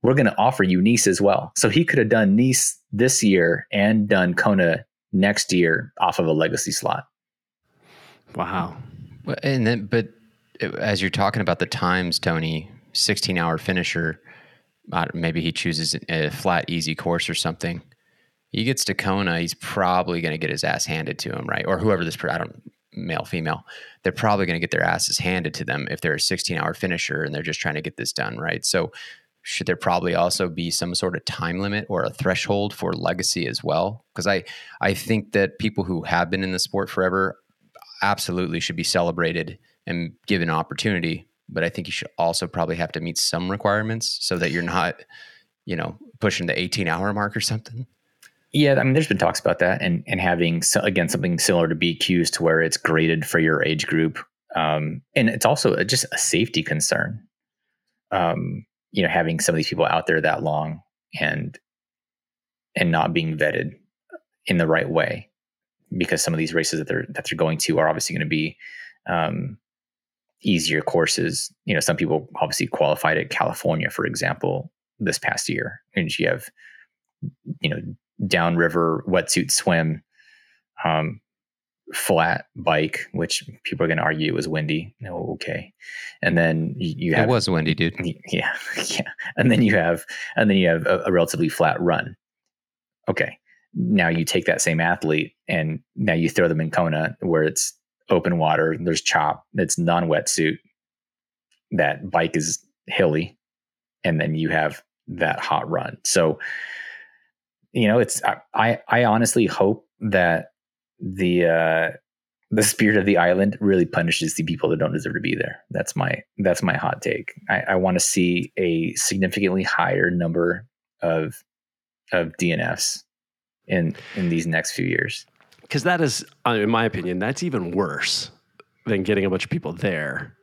We're going to offer you Nice as well. So he could have done Nice this year and done Kona next year off of a legacy slot. Wow. And then, but uh, as you're talking about the times, Tony, 16 hour finisher, maybe he chooses a flat, easy course or something. He gets to Kona, he's probably going to get his ass handed to him, right? Or whoever this, I don't, male, female, they're probably going to get their asses handed to them if they're a 16 hour finisher and they're just trying to get this done, right? So, should there probably also be some sort of time limit or a threshold for legacy as well? Because I, I think that people who have been in the sport forever absolutely should be celebrated and given opportunity. But I think you should also probably have to meet some requirements so that you're not, you know, pushing the 18 hour mark or something. Yeah, I mean, there's been talks about that, and and having again something similar to BQs to where it's graded for your age group, um, and it's also just a safety concern. Um, you know, having some of these people out there that long and and not being vetted in the right way, because some of these races that they're that they're going to are obviously going to be um, easier courses. You know, some people obviously qualified at California, for example, this past year, and you have you know downriver wetsuit swim, um, flat bike, which people are going to argue was windy. No, okay. And then you have it was windy, dude. Yeah, yeah. And then you have and then you have a, a relatively flat run. Okay. Now you take that same athlete and now you throw them in Kona where it's open water. There's chop. It's non wetsuit. That bike is hilly, and then you have that hot run. So you know, it's I I honestly hope that the uh the spirit of the island really punishes the people that don't deserve to be there. That's my that's my hot take. I, I want to see a significantly higher number of of DNFs in in these next few years. Because that is, uh, in my opinion, that's even worse than getting a bunch of people there.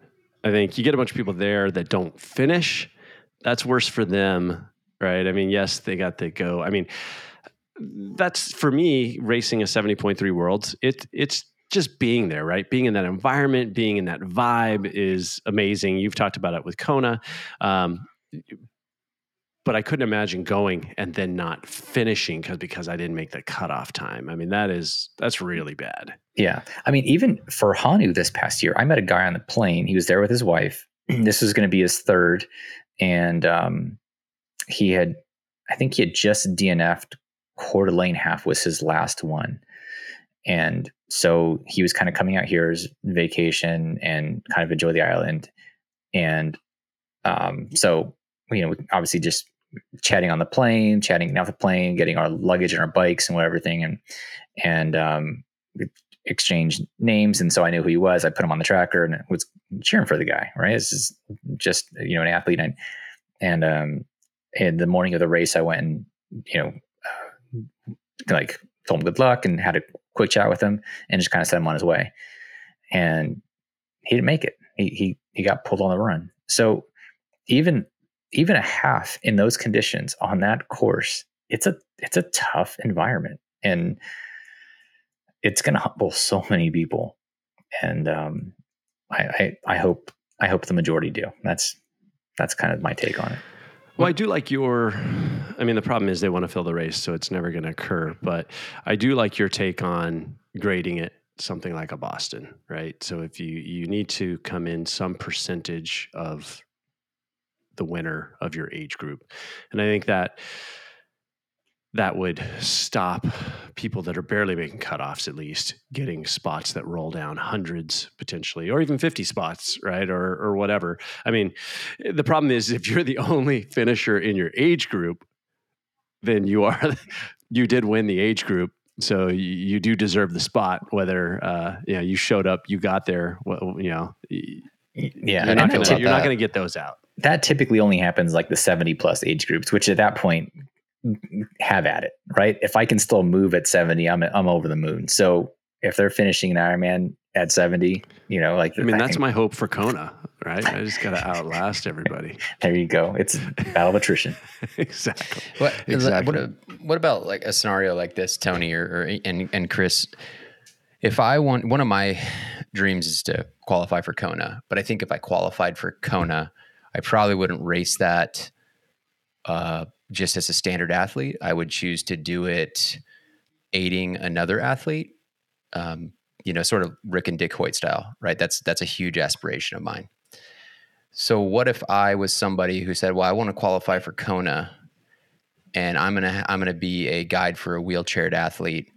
I think you get a bunch of people there that don't finish. That's worse for them right? I mean, yes, they got to go. I mean, that's for me racing a 70.3 worlds. It it's just being there, right? Being in that environment, being in that vibe is amazing. You've talked about it with Kona. Um, but I couldn't imagine going and then not finishing because because I didn't make the cutoff time. I mean, that is that's really bad. Yeah, I mean, even for Honu this past year, I met a guy on the plane. He was there with his wife. this was going to be his third, and um, he had, I think he had just DNF'd Coeur d'Alene half was his last one. And so he was kind of coming out here as vacation and kind of enjoy the island. And um, so, you know, obviously just chatting on the plane, chatting off the plane, getting our luggage and our bikes and whatever, everything. And, and, um, exchanged names. And so I knew who he was. I put him on the tracker and was cheering for the guy, right? This is just, you know, an athlete. And, and, um, and the morning of the race, I went and you know, like told him good luck and had a quick chat with him and just kind of set him on his way. And he didn't make it. He he he got pulled on the run. So even even a half in those conditions on that course, it's a it's a tough environment and it's going to humble so many people. And um, I, I I hope I hope the majority do. That's that's kind of my take on it. Well, I do like your. I mean, the problem is they want to fill the race, so it's never going to occur. But I do like your take on grading it something like a Boston, right? So if you you need to come in some percentage of the winner of your age group, and I think that that would stop people that are barely making cutoffs at least getting spots that roll down hundreds potentially or even 50 spots right or or whatever i mean the problem is if you're the only finisher in your age group then you are you did win the age group so you, you do deserve the spot whether uh, you know you showed up you got there well, you know yeah you're not gonna, you're not going to get those out that typically only happens like the 70 plus age groups which at that point have at it, right? If I can still move at 70, I'm I'm over the moon. So if they're finishing an Ironman at 70, you know, like I mean, that's my hope for Kona, right? I just got to outlast everybody. there you go. It's battle of attrition. exactly. What, exactly. What, what about like a scenario like this, Tony or, or and and Chris? If I want, one of my dreams is to qualify for Kona, but I think if I qualified for Kona, I probably wouldn't race that uh, just as a standard athlete. I would choose to do it aiding another athlete. Um, you know, sort of Rick and Dick Hoyt style, right? That's that's a huge aspiration of mine. So what if I was somebody who said, "Well, I want to qualify for Kona, and I'm gonna I'm gonna be a guide for a wheelchaired athlete."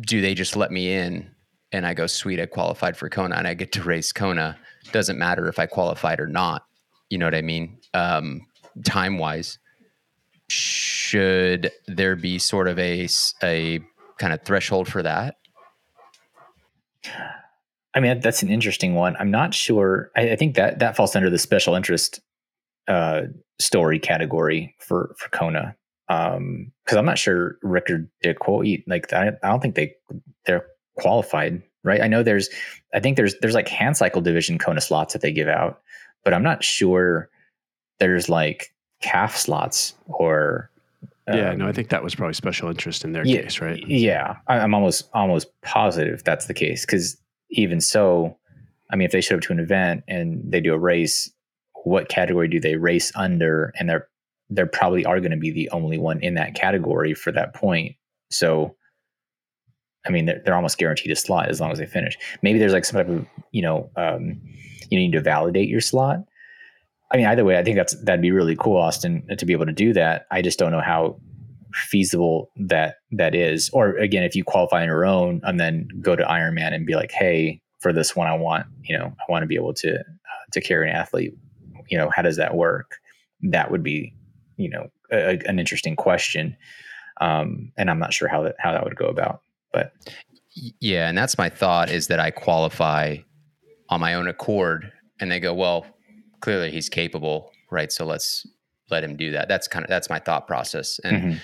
Do they just let me in, and I go, "Sweet, I qualified for Kona, and I get to race Kona." Doesn't matter if I qualified or not. You know what I mean? Um, time wise, should there be sort of a a kind of threshold for that? I mean, that's an interesting one. I'm not sure. I, I think that that falls under the special interest uh, story category for for Kona. Because um, I'm not sure Rick or Dick Hoyt like I, I don't think they they're qualified, right? I know there's I think there's there's like hand cycle division Kona slots that they give out, but I'm not sure there's like CAF slots or yeah, no, I um, think that was probably special interest in their yeah, case, right? Yeah, I, I'm almost almost positive that's the case because even so, I mean, if they show up to an event and they do a race, what category do they race under? And they're they probably are going to be the only one in that category for that point. So, I mean, they're, they're almost guaranteed a slot as long as they finish. Maybe there's like some type of you know um, you need to validate your slot. I mean, either way, I think that's that'd be really cool, Austin, to be able to do that. I just don't know how feasible that that is. Or again, if you qualify on your own and then go to Ironman and be like, hey, for this one, I want you know, I want to be able to uh, to carry an athlete. You know, how does that work? That would be, you know, a, an interesting question. Um, and I'm not sure how that how that would go about. But yeah, and that's my thought is that I qualify on my own accord, and they go, well, clearly he's capable, right? So let's let him do that. That's kind of that's my thought process, and mm-hmm.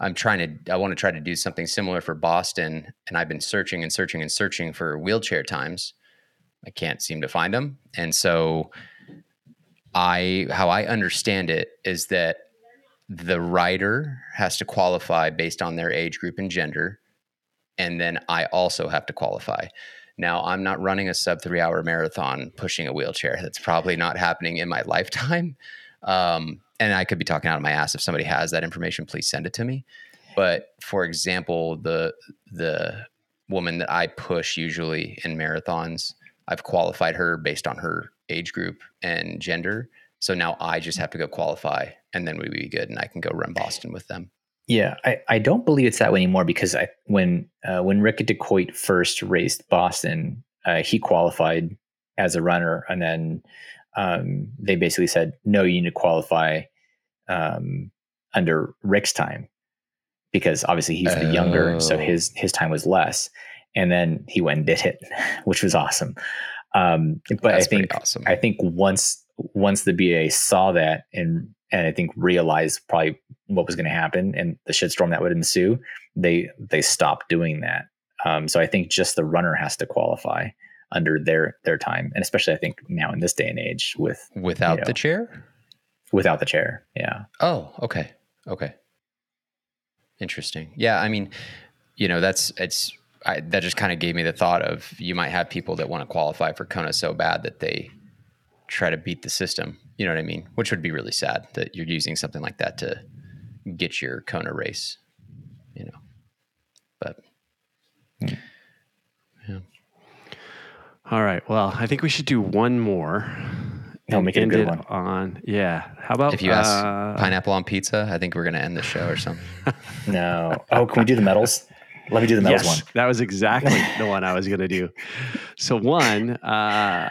I'm trying to I want to try to do something similar for Boston, and I've been searching and searching and searching for wheelchair times. I can't seem to find them, and so I how I understand it is that the rider has to qualify based on their age group and gender, and then I also have to qualify. Now, I'm not running a sub three hour marathon pushing a wheelchair. That's probably not happening in my lifetime. Um, and I could be talking out of my ass. If somebody has that information, please send it to me. But for example, the the woman that I push usually in marathons, I've qualified her based on her age group and gender. So now I just have to go qualify, and then we'd be good, and I can go run Boston with them. Yeah, I, I don't believe it's that way anymore because I when uh, when Rick Dick Hoyt first raced Boston, uh, he qualified as a runner, and then um, they basically said no, you need to qualify um, under Rick's time because obviously he's the younger, so oh. his his time was less, and then he went and did it, which was awesome. Um, but That's I think awesome. I think once once the BA saw that and and I think realized probably what was going to happen and the shitstorm that would ensue, they they stopped doing that. Um, so I think just the runner has to qualify under their their time, and especially I think now in this day and age with without you know, the chair, without the chair, yeah. Oh, okay, okay, interesting. Yeah, I mean, you know, that's it's I, that just kind of gave me the thought of you might have people that want to qualify for Kona so bad that they try to beat the system. You know what I mean? Which would be really sad that you're using something like that to get your Kona race. You know, but hmm. yeah. All right. Well, I think we should do one more. No, make it a good one. On yeah. How about if you ask uh, pineapple on pizza? I think we're gonna end the show or something. no. Oh, can we do the medals? Let me do the medals yes, one. That was exactly the one I was gonna do. So one. Uh,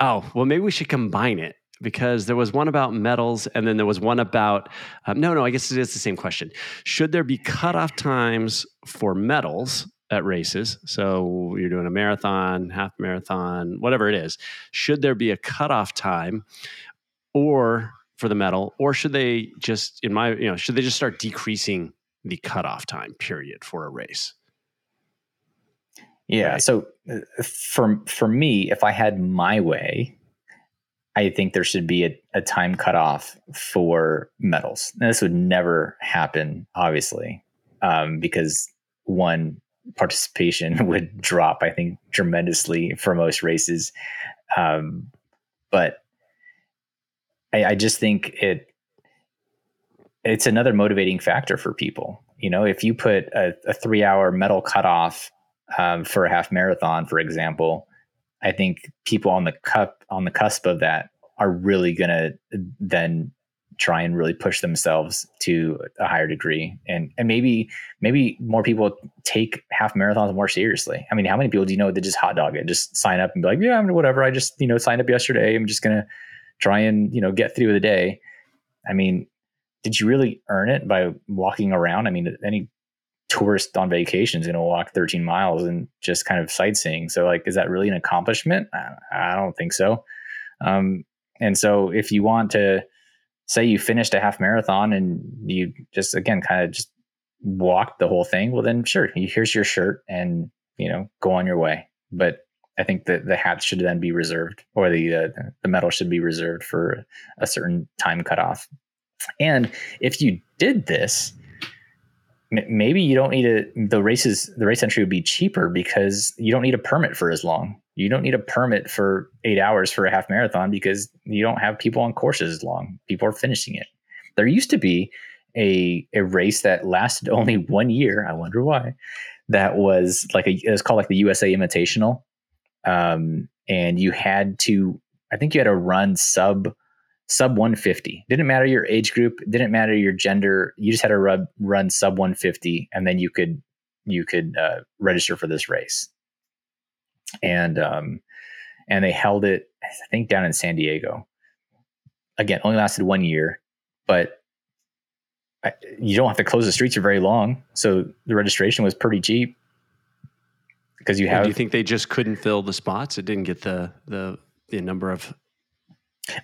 Oh, well, maybe we should combine it because there was one about medals and then there was one about um, no no i guess it is the same question. Should there be cutoff times for medals at races? So you're doing a marathon half marathon whatever it is. Should there be a cutoff time or for the medal or should they just in my you know should they just start decreasing the cutoff time period for a race yeah. Right. So uh, for for me, if I had my way, I think there should be a, a time cutoff for medals. Now, this would never happen, obviously, um, because one participation would drop, I think, tremendously for most races. Um, but I, I just think it it's another motivating factor for people You know, if you put a, a three hour medal cutoff um, for a half marathon, for example, I think people on the cup on the cusp of that are really going to then try and really push themselves to a higher degree. And and maybe maybe more people take half marathons more seriously. I mean how many people do you know that just hot dog it? Just sign up and be like yeah I'm whatever. I just you know signed up yesterday. I'm just gonna try and you know get through the day. I mean did you really earn it by walking around? I mean any tourist on vacation is going to walk 13 miles and just kind of sightseeing so like is that really an accomplishment i, don't think so um, and so if you want to say you finished a half marathon and you just again kind of just walked the whole thing, well then sure, here's your shirt and you know go on your way. But I think that the hat should then be reserved, or the uh, the medal should be reserved for a certain time cutoff. And if you did this, maybe you don't need a the races the race entry would be cheaper because you don't need a permit for as long. You don't need a permit for eight hours for a half marathon because you don't have people on courses as long. People are finishing it. There used to be a, a race that lasted only one year i wonder why that was like a it was called like the usa invitational. Um, and you had to i think you had to run sub sub 150. Didn't matter your age group, didn't matter your gender. You just had to run, run sub 150, and then you could you could uh, register for this race. And um, and they held it, I think, down in San Diego. Again, only lasted one year, but I, you don't have to close the streets for very long, so the registration was pretty cheap. Because you have. do you think they just couldn't fill the spots? It didn't get the the the number of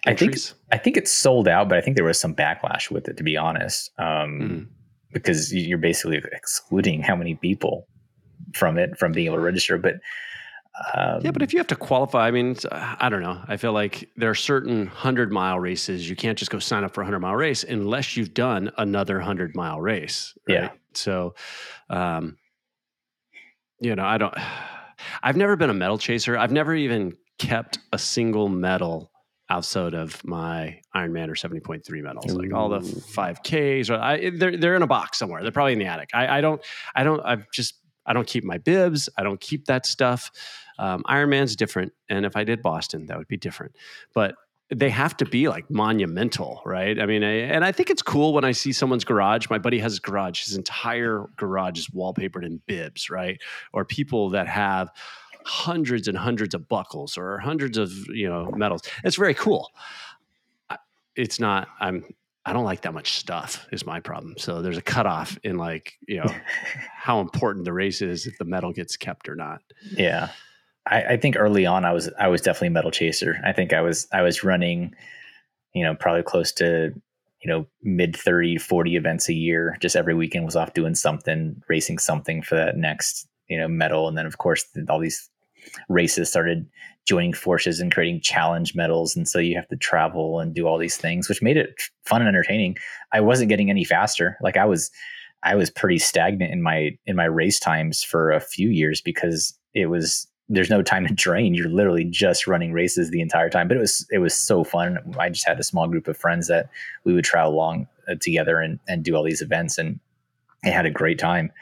I think I think it's sold out, but I think there was some backlash with it, to be honest, um, mm. because you're basically excluding how many people from it from being able to register. But um, yeah, but if you have to qualify, I mean, I don't know. I feel like there are certain hundred mile races you can't just go sign up for a hundred mile race unless you've done another hundred mile race. Right? Yeah. So, um, you know, I don't. I've never been a medal chaser. I've never even kept a single medal outside of my Ironman or 70.3 medals, Ooh. like all the 5Ks or I, they're, they're in a box somewhere. They're probably in the attic. I, I don't, I don't, I've just, I don't keep my bibs. I don't keep that stuff. Um, Ironman's different. And if I did Boston, that would be different. But they have to be like monumental, right? I mean, I, and I think it's cool when I see someone's garage. My buddy has his garage, his entire garage is wallpapered in bibs, right? Or people that have, hundreds and hundreds of buckles or hundreds of you know medals. It's very cool. It's not. I'm. I don't like that much stuff. Is my problem. So there's a cutoff in like you know how important the race is if the medal gets kept or not. Yeah, I, I think early on I was I was definitely a medal chaser. I think I was I was running, you know, probably close to you know mid 30 40 events a year just every weekend was off doing something racing something for that next you know medal and then of course all these races started joining forces and creating challenge medals. And so you have to travel and do all these things which made it fun and entertaining. I wasn't getting any faster. Like i was i was pretty stagnant in my in my race times for a few years because it was there's no time to train. You're literally just running races the entire time. But it was it was so fun. I just had a small group of friends that we would travel along uh, together and and do all these events and I had a great time.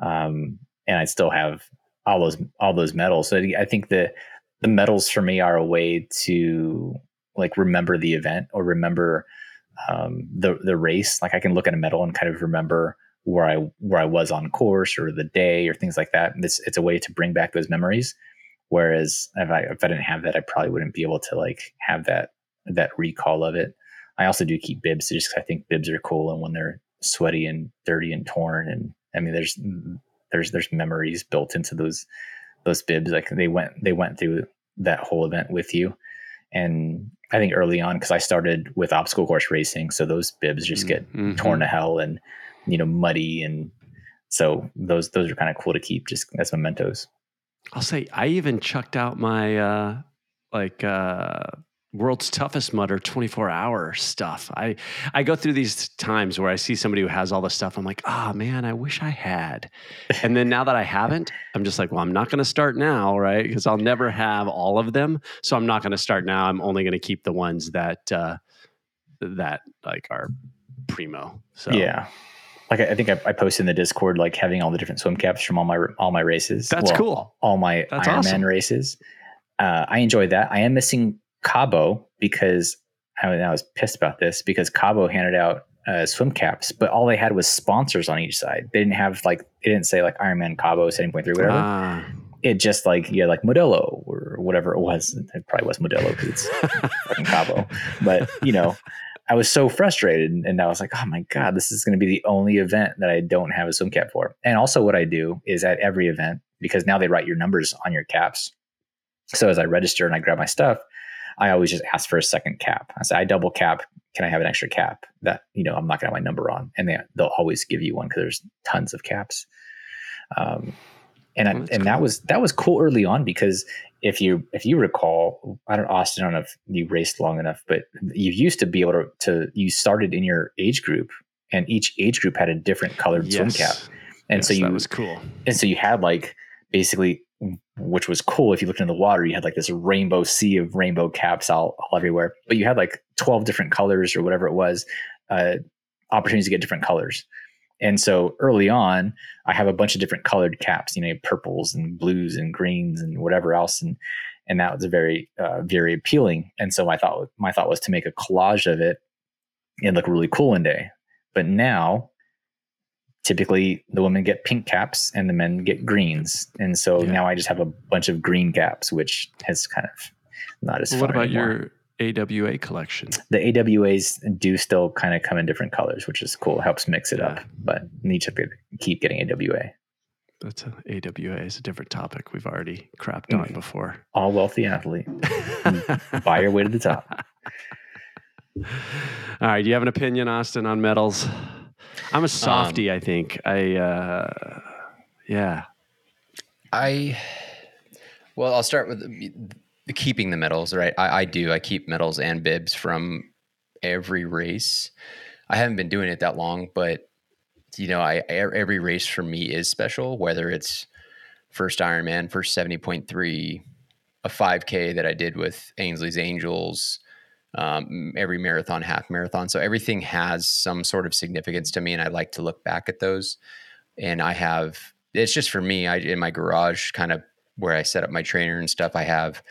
Um, and i still have all those all those medals. So I think the the medals for me are a way to like remember the event or remember um, the the race. Like I can look at a medal and kind of remember where I where I was on course or the day or things like that. It's it's a way to bring back those memories. Whereas if I if I didn't have that, I probably wouldn't be able to like have that that recall of it. I also do keep bibs just because I think bibs are cool and when they're sweaty and dirty and torn and I mean there's there's there's memories built into those those bibs. Like they went they went through that whole event with you. And I think early on, because I started with obstacle course racing, so those bibs just get mm-hmm. torn to hell and you know muddy, and so those those are kind of cool to keep just as mementos. I'll say I even chucked out my uh like uh world's toughest mudder 24 hour stuff i i go through these times where i see somebody who has all this stuff i'm like oh man i wish i had and then now that i haven't i'm just like well i'm not going to start now right because i'll never have all of them so i'm not going to start now i'm only going to keep the ones that uh that like are primo so yeah like I, think I, I, posted in the Discord like having all the different swim caps from all my all my races. That's well, cool. All my That's Ironman awesome. races. Uh, I enjoyed that. I am missing Cabo because I, mean, I was pissed about this because Cabo handed out uh, swim caps, but all they had was sponsors on each side. They didn't have like they didn't say like Ironman Cabo seven point three whatever. Ah. It just like yeah like Modelo or whatever it was. It probably was Modelo because it's fucking Cabo. But you know, I was so frustrated, and I was like, oh my god, this is going to be the only event that I don't have a swim cap for. And also, what I do is at every event because now they write your numbers on your caps. So as I register and I grab my stuff, I always just ask for a second cap. I say, I double cap. Can I have an extra cap that, you know, I'm not going to have my number on? And they, they'll always give you one because there's tons of caps. Um, and I, and cool. that was that was cool early on because if you if you recall, I don't Austin, I don't know if you raced long enough, but you used to be able to, to you started in your age group, and each age group had a different colored yes. swim cap, and yes, so you that was cool, and so you had like basically which was cool. If you looked in the water you had like this rainbow sea of rainbow caps all, all everywhere. But you had like 12 different colors or whatever it was uh, opportunities to get different colors. And so early on i have a bunch of different colored caps you know purples and blues and greens and whatever else and and that was very uh, very appealing. And so my thought my thought was to make a collage of it and look really cool one day. But now typically the women get pink caps and the men get greens. And so yeah. now I just have a bunch of green caps, which has kind of not as well, What about anymore. your AWA collection? The AWAs do still kind of come in different colors, which is cool. It helps mix it yeah. up, but need to keep getting AWA. That's a, AWA is a different topic we've already crapped on mm. before. All wealthy athlete. Buy your way to the top. All right. Do you have an opinion, Austin, on medals? I'm a softy. Um, I think I. Uh, yeah. I. Well, I'll start with the, keeping the medals. Right, I, I do. I keep medals and bibs from every race. I haven't been doing it that long, but you know, I every race for me is special. Whether it's first Ironman, first seventy point three, a five k that I did with Ainsley's Angels, um, every marathon, half marathon. So everything has some sort of significance to me, and I like to look back at those. And I have it's just for me. I in my garage, kind of where I set up my trainer and stuff. I have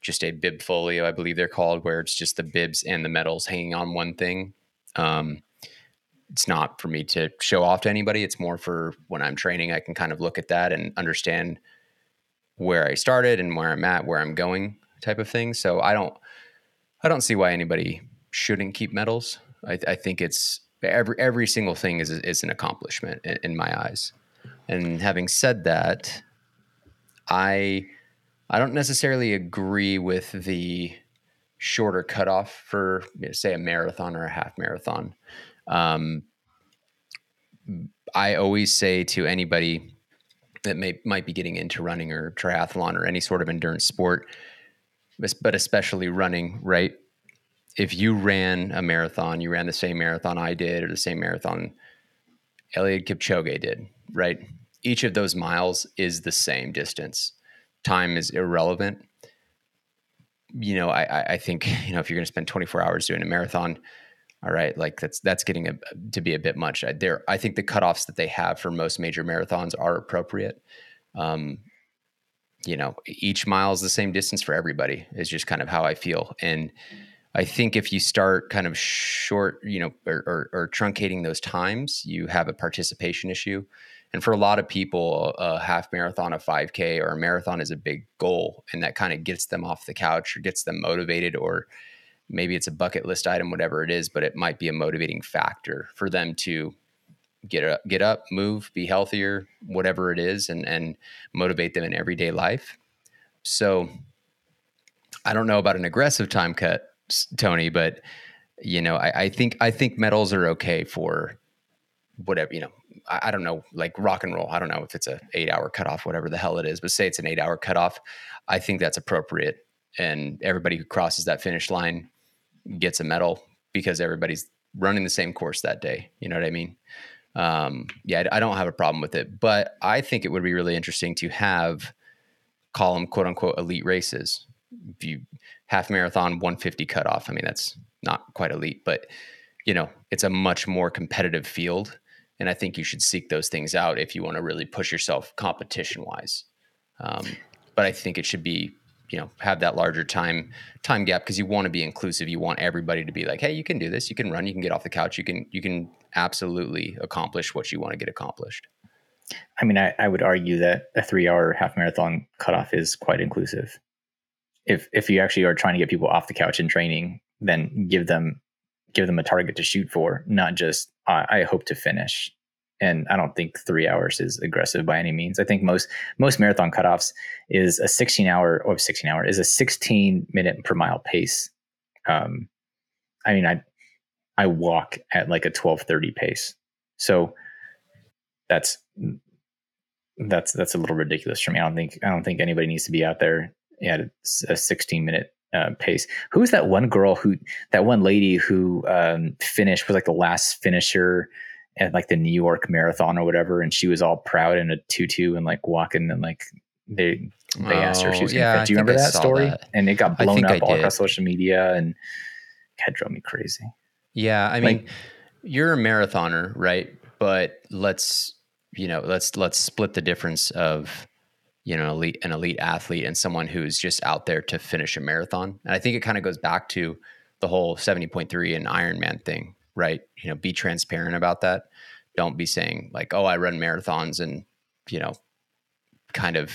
just a bib folio, I believe they're called, where it's just the bibs and the medals hanging on one thing. Um, it's not for me to show off to anybody. It's more for when I'm training, I can kind of look at that and understand where I started and where I'm at, where I'm going, type of thing. So I don't I don't see why anybody shouldn't keep medals. I, I think it's every every single thing is is an accomplishment in, in, my eyes. And having said that, I I don't necessarily agree with the shorter cutoff for you know, say a marathon or a half marathon. Um, I always say to anybody that may might be getting into running or triathlon or any sort of endurance sport but especially running, right? If you ran a marathon, you ran the same marathon I did or the same marathon Eliud Kipchoge did, right? Each of those miles is the same distance. Time is irrelevant. You know, I, I think, you know, if you're going to spend 24 hours doing a marathon, all right, like that's that's getting a, to be a bit much. There, I think the cutoffs that they have for most major marathons are appropriate. Um, you know, each mile is the same distance for everybody is just kind of how I feel. And I think if you start kind of short, you know, or, or, or truncating those times, you have a participation issue. And for a lot of people, a half marathon, a 5K, or a marathon is a big goal. And that kind of gets them off the couch or gets them motivated, or maybe it's a bucket list item, whatever it is, but it might be a motivating factor for them to get up, get up, move, be healthier, whatever it is, and and motivate them in everyday life. So, I don't know about an aggressive time cut, Tony, but you know, I, I think I think medals are okay for whatever you know. I, I, don't know, like rock and roll. I don't know if it's a eight hour cutoff, whatever the hell it is, but say it's an eight hour cutoff. I think that's appropriate, and everybody who crosses that finish line gets a medal because everybody's running the same course that day. You know what I mean? Um, yeah, I don't have a problem with it. But I think it would be really interesting to have call them quote unquote elite races. If you half marathon 150 cutoff, I mean that's not quite elite, but you know it's a much more competitive field, and I think you should seek those things out if you want to really push yourself competition wise. Um, but I think it should be you know have that larger time time gap because you want to be inclusive you want everybody to be like hey you can do this you can run you can get off the couch you can you can absolutely accomplish what you want to get accomplished I mean, I, I would argue that a three hour half marathon cutoff is quite inclusive. If if you actually are trying to get people off the couch in training, then give them give them a target to shoot for, not just I, I hope to finish. And I don't think three hours is aggressive by any means. I think most most marathon cutoffs is a 16 hour or 16 hour is a 16 minute per mile pace. Um, I mean, I I walk at like a 12:30 pace, so that's that's that's a little ridiculous for me. I don't think I don't think anybody needs to be out there at a 16 minute uh, pace. Who's that one girl who that one lady who um, finished was like the last finisher at like the New York Marathon or whatever, and she was all proud in a tutu and like walking and like they they oh, asked her if she was. Oh, yeah, do you remember that story? That. And it got blown up all across social media and that drove me crazy. Yeah, I mean, like, you're a marathoner, right? But let's you know, let's let's split the difference of you know, elite an elite athlete and someone who's just out there to finish a marathon. And I think it kind of goes back to the whole 70.3 and Ironman thing, right? You know, be transparent about that. Don't be saying like, "Oh, I run marathons," and you know, kind of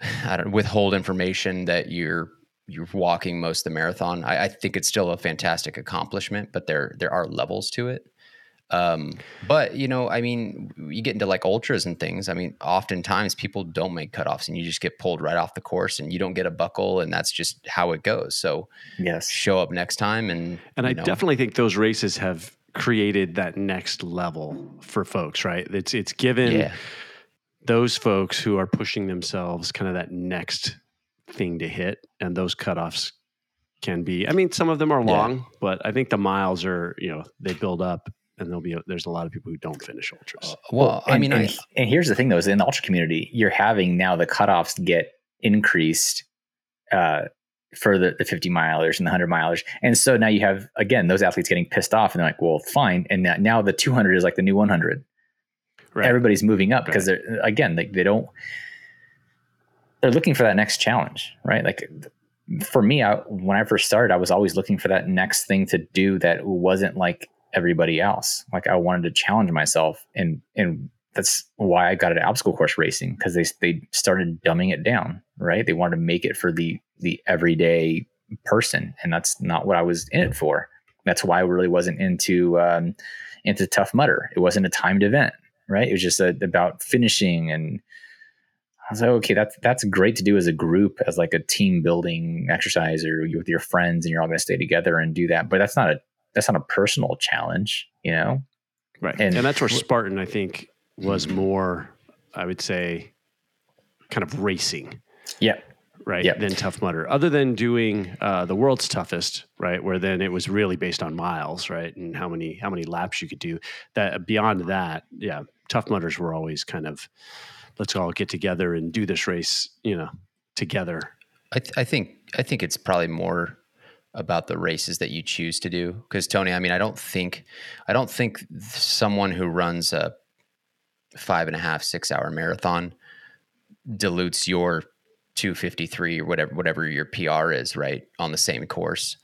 I don't withhold information that you're you're walking most of the marathon. I, I think it's still a fantastic accomplishment, but there there are levels to it. Um, but you know, I mean, you get into like ultras and things. I mean, oftentimes people don't make cutoffs and you just get pulled right off the course and you don't get a buckle and that's just how it goes. So yes, show up next time and and I know. definitely think those races have created that next level for folks. Right? It's it's given yeah. those folks who are pushing themselves kind of that next thing to hit, and those cutoffs can be. I mean, some of them are long, yeah. but I think the miles are you know they build up and there'll be a, there's a lot of people who don't finish ultras. Uh, well, and, I mean, and, I, and, here's the thing though: is in the ultra community, you're having now the cutoffs get increased uh, for the, the 50 milers and the 100 milers, and so now you have again those athletes getting pissed off, and they're like, "Well, fine." And that, now the 200 is like the new 100. Right. Everybody's moving up because right. they're again they, they don't they're looking for that next challenge, right? Like for me, I, when I first started, I was always looking for that next thing to do that wasn't like everybody else. Like I wanted to challenge myself, and and that's why I got into obstacle course racing because they they started dumbing it down. Right? They wanted to make it for the the everyday person, and that's not what I was in it for. That's why I really wasn't into um, into Tough Mudder. It wasn't a timed event, right? It was just a, about finishing and. I was like, okay, that's that's great to do as a group, as like a team building exercise, or with your friends, and you're all going to stay together and do that. But that's not a that's not a personal challenge, you know? Right. And, and that's where Spartan, I think, was more, I would say, kind of racing. Yeah. Right. Yep. Than Tough Mudder. Other than doing uh, the world's toughest, right? Where then it was really based on miles, right? And how many how many laps you could do. That beyond that, yeah, Tough Mudders were always kind of let's all get together and do this race, you know, together. I, th- I think I think it's probably more about the races that you choose to do because tony i mean i don't think i don't think someone who runs a five and a half six hour marathon dilutes your 253 or whatever whatever your pr is right on the same course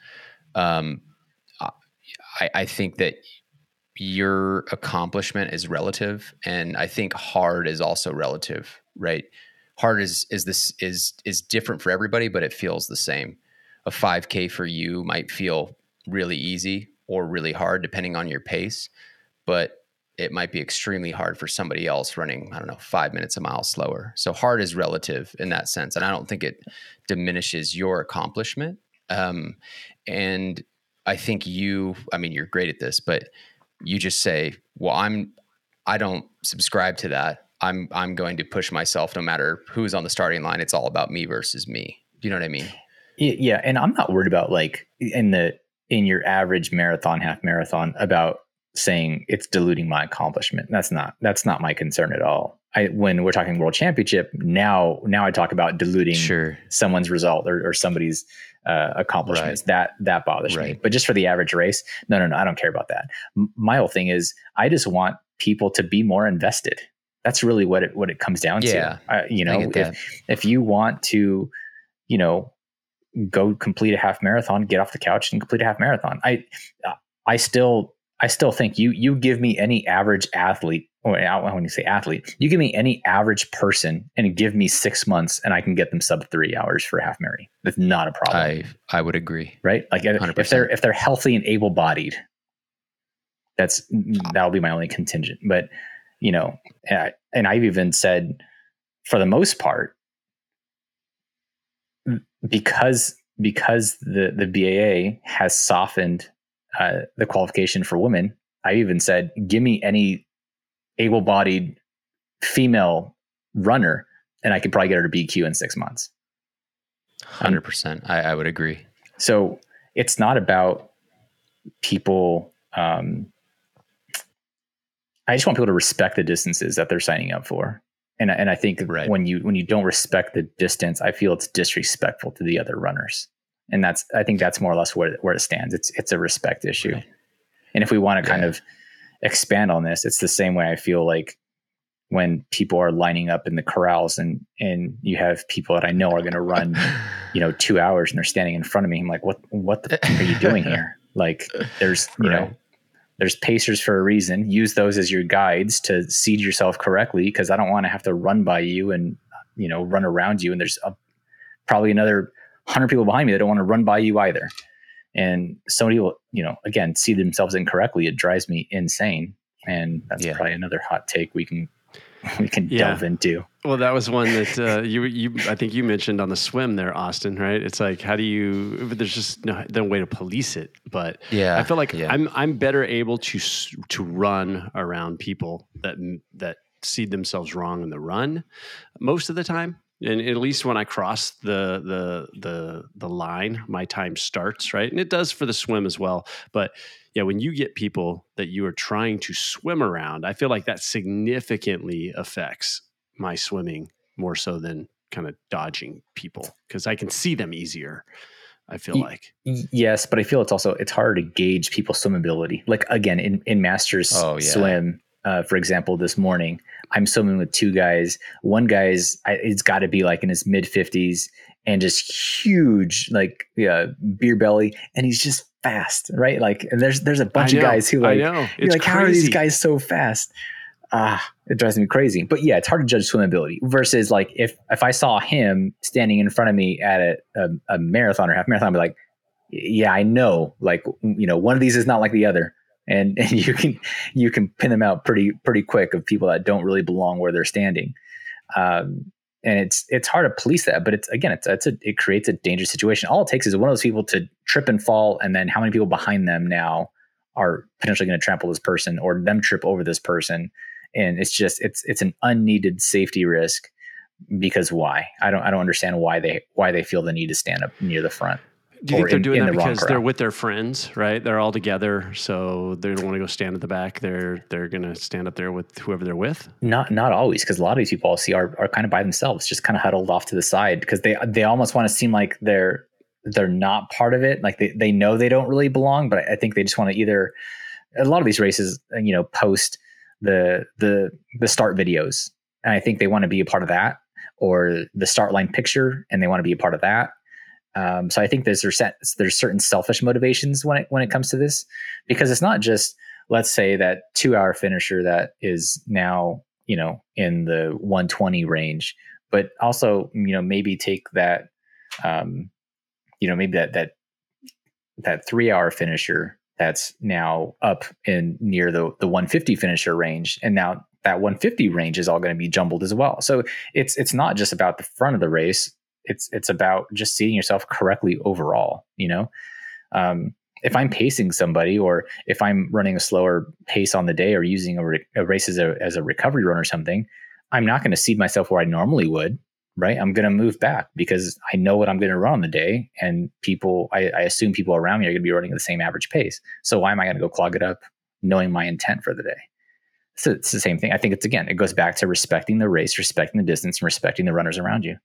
um, I, I think that your accomplishment is relative and i think hard is also relative right hard is is this is is different for everybody but it feels the same a 5K for you might feel really easy or really hard depending on your pace, but it might be extremely hard for somebody else running, I don't know, five minutes a mile slower. So hard is relative in that sense. And I don't think it diminishes your accomplishment. Um, and I think you, I mean, you're great at this, but you just say, well, I'm, I don't subscribe to that. I'm, I'm going to push myself no matter who's on the starting line. It's all about me versus me. Do you know what I mean? Yeah, and I'm not worried about like in the in your average marathon, half marathon about saying it's diluting my accomplishment. That's not that's not my concern at all. I when we're talking world championship, now now I talk about diluting Sure. someone's result or, or somebody's uh, accomplishments. That that bothers me. But just for the average race, no, no, no, I don't care about that. M- my whole thing is I just want people to be more invested. That's really what it what it comes down Yeah. to. Uh, you know, that. if if you want to, you know, go complete a half marathon, get off the couch and complete a half marathon. I I still I still think you you give me any average athlete oh, or when you say athlete, you give me any average person and give me six months and I can get them sub three hours for half marathon. That's not a problem I I would agree. right? Like if- if 100%. they're if they're healthy and able bodied, that's that'll be my only contingent. But you know, and I've even said, for the most part, because because the the BAA has softened uh, the qualification for women, I even said, give me any able bodied female runner, and I could probably get her to BQ in six months. Hundred percent. I, I would agree. So it's not about people. Um, I just want people to respect the distances that they're signing up for, and and I think Right. when you when you don't respect the distance, I feel it's disrespectful to the other runners, and that's I think that's more or less where where it stands. It's it's a respect issue, Right. and if we want to kind of expand on this, it's the same way I feel like when people are lining up in the corrals and and you have people that I know are going to run you know two hours and they're standing in front of me. I'm like what what the are you doing here? Like there's you know there's pacers for a reason. Use those as your guides to seed yourself correctly because i don't want to have to run by you and you know run around you and there's a, probably another 100 people behind me that don't want to run by you either and somebody will you know again see themselves incorrectly it drives me insane and that's Yeah. probably another hot take we can we can Yeah. delve into Well, that was one that uh, you you I think you mentioned on the swim there, Austin. Right? It's like how do you? There's just no, no way to police it. But Yeah. I feel like yeah. I'm I'm better able to to run around people that that see themselves wrong in the run most of the time. And at least when I cross the the the the line, my time starts right, and it does for the swim as well. But yeah, when you get people that you are trying to swim around, I feel like that significantly affects my swimming more so than kind of dodging people because I can see them easier. I feel Ye- like. Yes, but I feel it's also it's harder to gauge people's swim ability. Like again, in in masters Oh, yeah. swim, uh, for example, this morning I'm swimming with two guys. One guy's I, it's got to be like in his mid fifties and just huge, like yeah, beer belly, and he's just fast, right? Like, and there's there's a bunch of guys who I like know you're like, how are crazy. these guys so fast? Ah, it drives me crazy. But yeah, it's hard to judge swimmability versus like if if I saw him standing in front of me at a, a, a marathon or half marathon, I'd be like, yeah, I know. Like you know, one of these is not like the other, and, and you can you can pin them out pretty pretty quick of people that don't really belong where they're standing. Um, and it's it's hard to police that, but it's again, it's it's a, it creates a dangerous situation. All it takes is one of those people to trip and fall, and then how many people behind them now are potentially going to trample this person or them trip over this person, and it's just it's it's an unneeded safety risk because why? I don't I don't understand why they why they feel the need to stand up near the front. Do you think they're in- doing in that the because they're with their friends, right? They're all together, so they don't want to go stand at the back. They're they're gonna stand up there with whoever they're with. Not not always, because a lot of these people I'll see are, are kind of by themselves, just kind of huddled off to the side because they they almost want to seem like they're they're not part of it. Like they, they know they don't really belong, but I think they just want to either a lot of these races, uh, you know, post the the the start videos. And I think they want to be a part of that or the start line picture and they want to be a part of that. Um, so I think there's there's certain selfish motivations when it when it comes to this because it's not just let's say that two hour finisher that is now you know in the 120 range, but also you know maybe take that um, you know maybe that that that three hour finisher that's now up in near the the 150 finisher range and now that 150 range is all going to be jumbled as well. So it's it's not just about the front of the race it's it's about just seeing yourself correctly overall you know? Um, if i'm pacing somebody or if i'm running a slower pace on the day or using a, re- a race as a, as a recovery run or something i'm not going to seed myself where i normally would right? I'm going to move back because i know what i'm going to run on the day and people I, I assume people around me are going to be running at the same average pace. So why am i going to go clog it up knowing my intent for the day? So it's the same thing. I think it's again, it goes back to respecting the race, respecting the distance, and respecting the runners around you.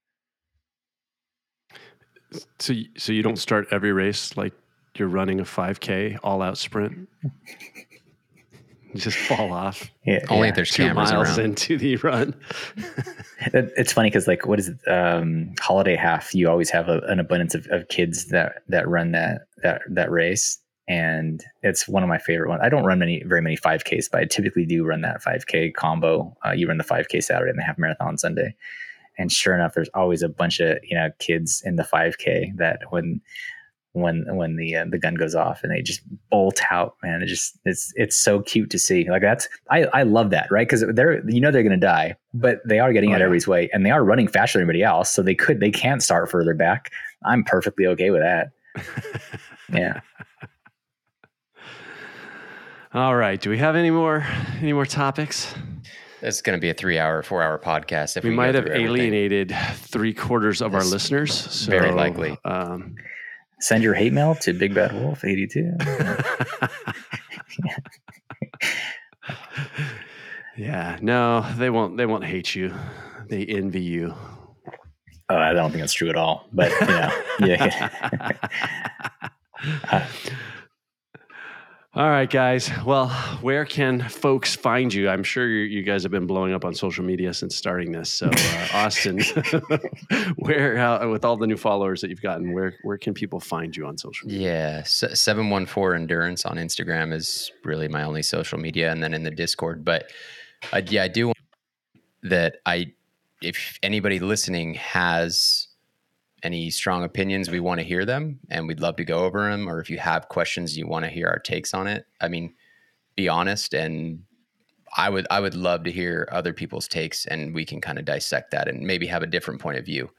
So, y- so you don't start every race like you're running a 5K all out sprint. You just fall off Yeah, Only yeah. if there's two cameras miles around. into the run. It- it's funny because like what is it um holiday half you always have a, an abundance of, of kids that that run that that that race and it's one of my favorite ones i don't run many very many 5ks but i typically do run that 5k combo uh, you run the 5k saturday and the half marathon sunday and sure enough there's always a bunch of you know kids in the 5k that when when when the uh, the gun goes off and they just bolt out man it just it's it's so cute to see like that's i i love that right because they're you know they're gonna die but they are getting Oh, out yeah. everybody's way and they are running faster than anybody else so they could they can't start further back i'm perfectly okay with that yeah All right. Do we have any more any more topics? It's going to be a three-hour, four-hour podcast. If We we, might have through everything. alienated three quarters of our listeners. So, very likely. Um, send your hate mail to big bad wolf 82 yeah. No, they won't. They won't hate you. They envy you. oh i don't think that's true at all but you know yeah Uh, All right, guys. Well, where can folks find you? I'm sure you, you guys have been blowing up on social media since starting this. So, uh, Austin, where uh, with all the new followers that you've gotten, where where can people find you on social media? Yeah, seven one four endurance on Instagram is really my only social media, and then in the Discord. But yeah, I do want that. I if anybody listening has any strong opinions, we want to hear them, and we'd love to go over them. Or if you have questions, you want to hear our takes on it. I mean, be honest, and I would I would love to hear other people's takes, and we can kind of dissect that and maybe have a different point of view.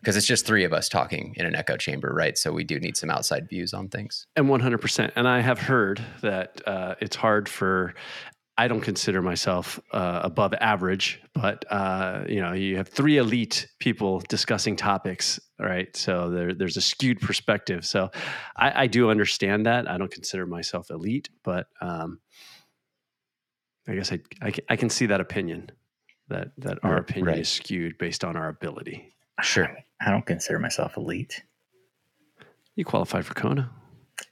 Because it's just three of us talking in an echo chamber, right? So we do need some outside views on things. And 100%. And I have heard that uh, it's hard for, I don't consider myself uh, above average, but, uh, you know, you have three elite people discussing topics, right? So there, there's a skewed perspective. So I, I do understand that. I don't consider myself elite, but um, I guess I, I, can- I can see that opinion, that, that our opinion right. is skewed based on our ability. Sure. i don't consider myself elite You qualified for Kona,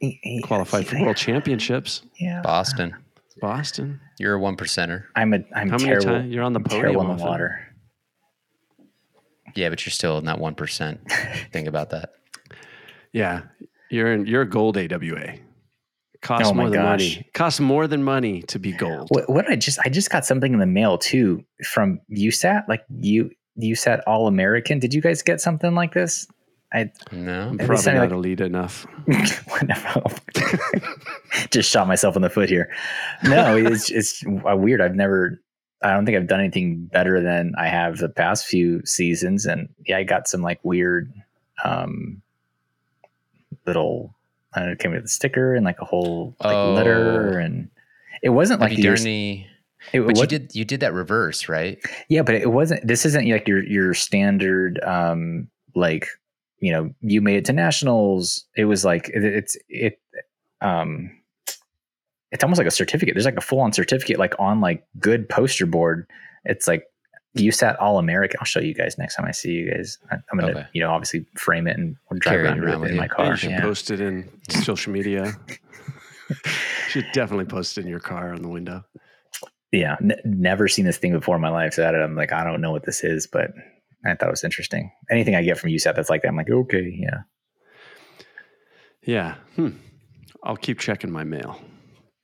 Y- y- qualified for yeah, world championships, yeah Boston, Boston. you're a one percenter. i'm a i'm How many terrible times you're on the I'm podium? terrible in the often? water Yeah, but you're still in that one percent. Think about that. Yeah, you're in. You're a gold AWA. Costs Oh my more than gosh. money. Costs more than money to be gold. What, what I just I just got something in the mail too from USAT, like you USAT All American. Did you guys get something like this? I No, I'm probably not like- elite enough. whatever. just shot myself in the foot here. No, it's it's weird. I've never. I don't think I've done anything better than I have the past few seasons, and yeah, I got some like weird, um, little. I don't know, it came with a sticker and like a whole like Oh. letter, and it wasn't like done any? it But you did you did that reverse, right? Yeah, but it wasn't. This isn't like your your standard, um, like you know, you made it to nationals. It was like it, it's it, um, it's almost like a certificate. There's like a full on certificate, like on like good poster board. It's like USAT All American. I'll show you guys next time I see you guys. I, I'm gonna, Okay. you know, obviously frame it and drive Carry it around with around it in you. my car. you should Yeah. post it in social media. should definitely post it in your car on the window. yeah, n- never seen this thing before in my life. So that I'm like, I don't know what this is, but I thought it was interesting. Anything I get from USAT that's like that, I'm like, okay, yeah. Yeah. Hmm. I'll keep checking my mail.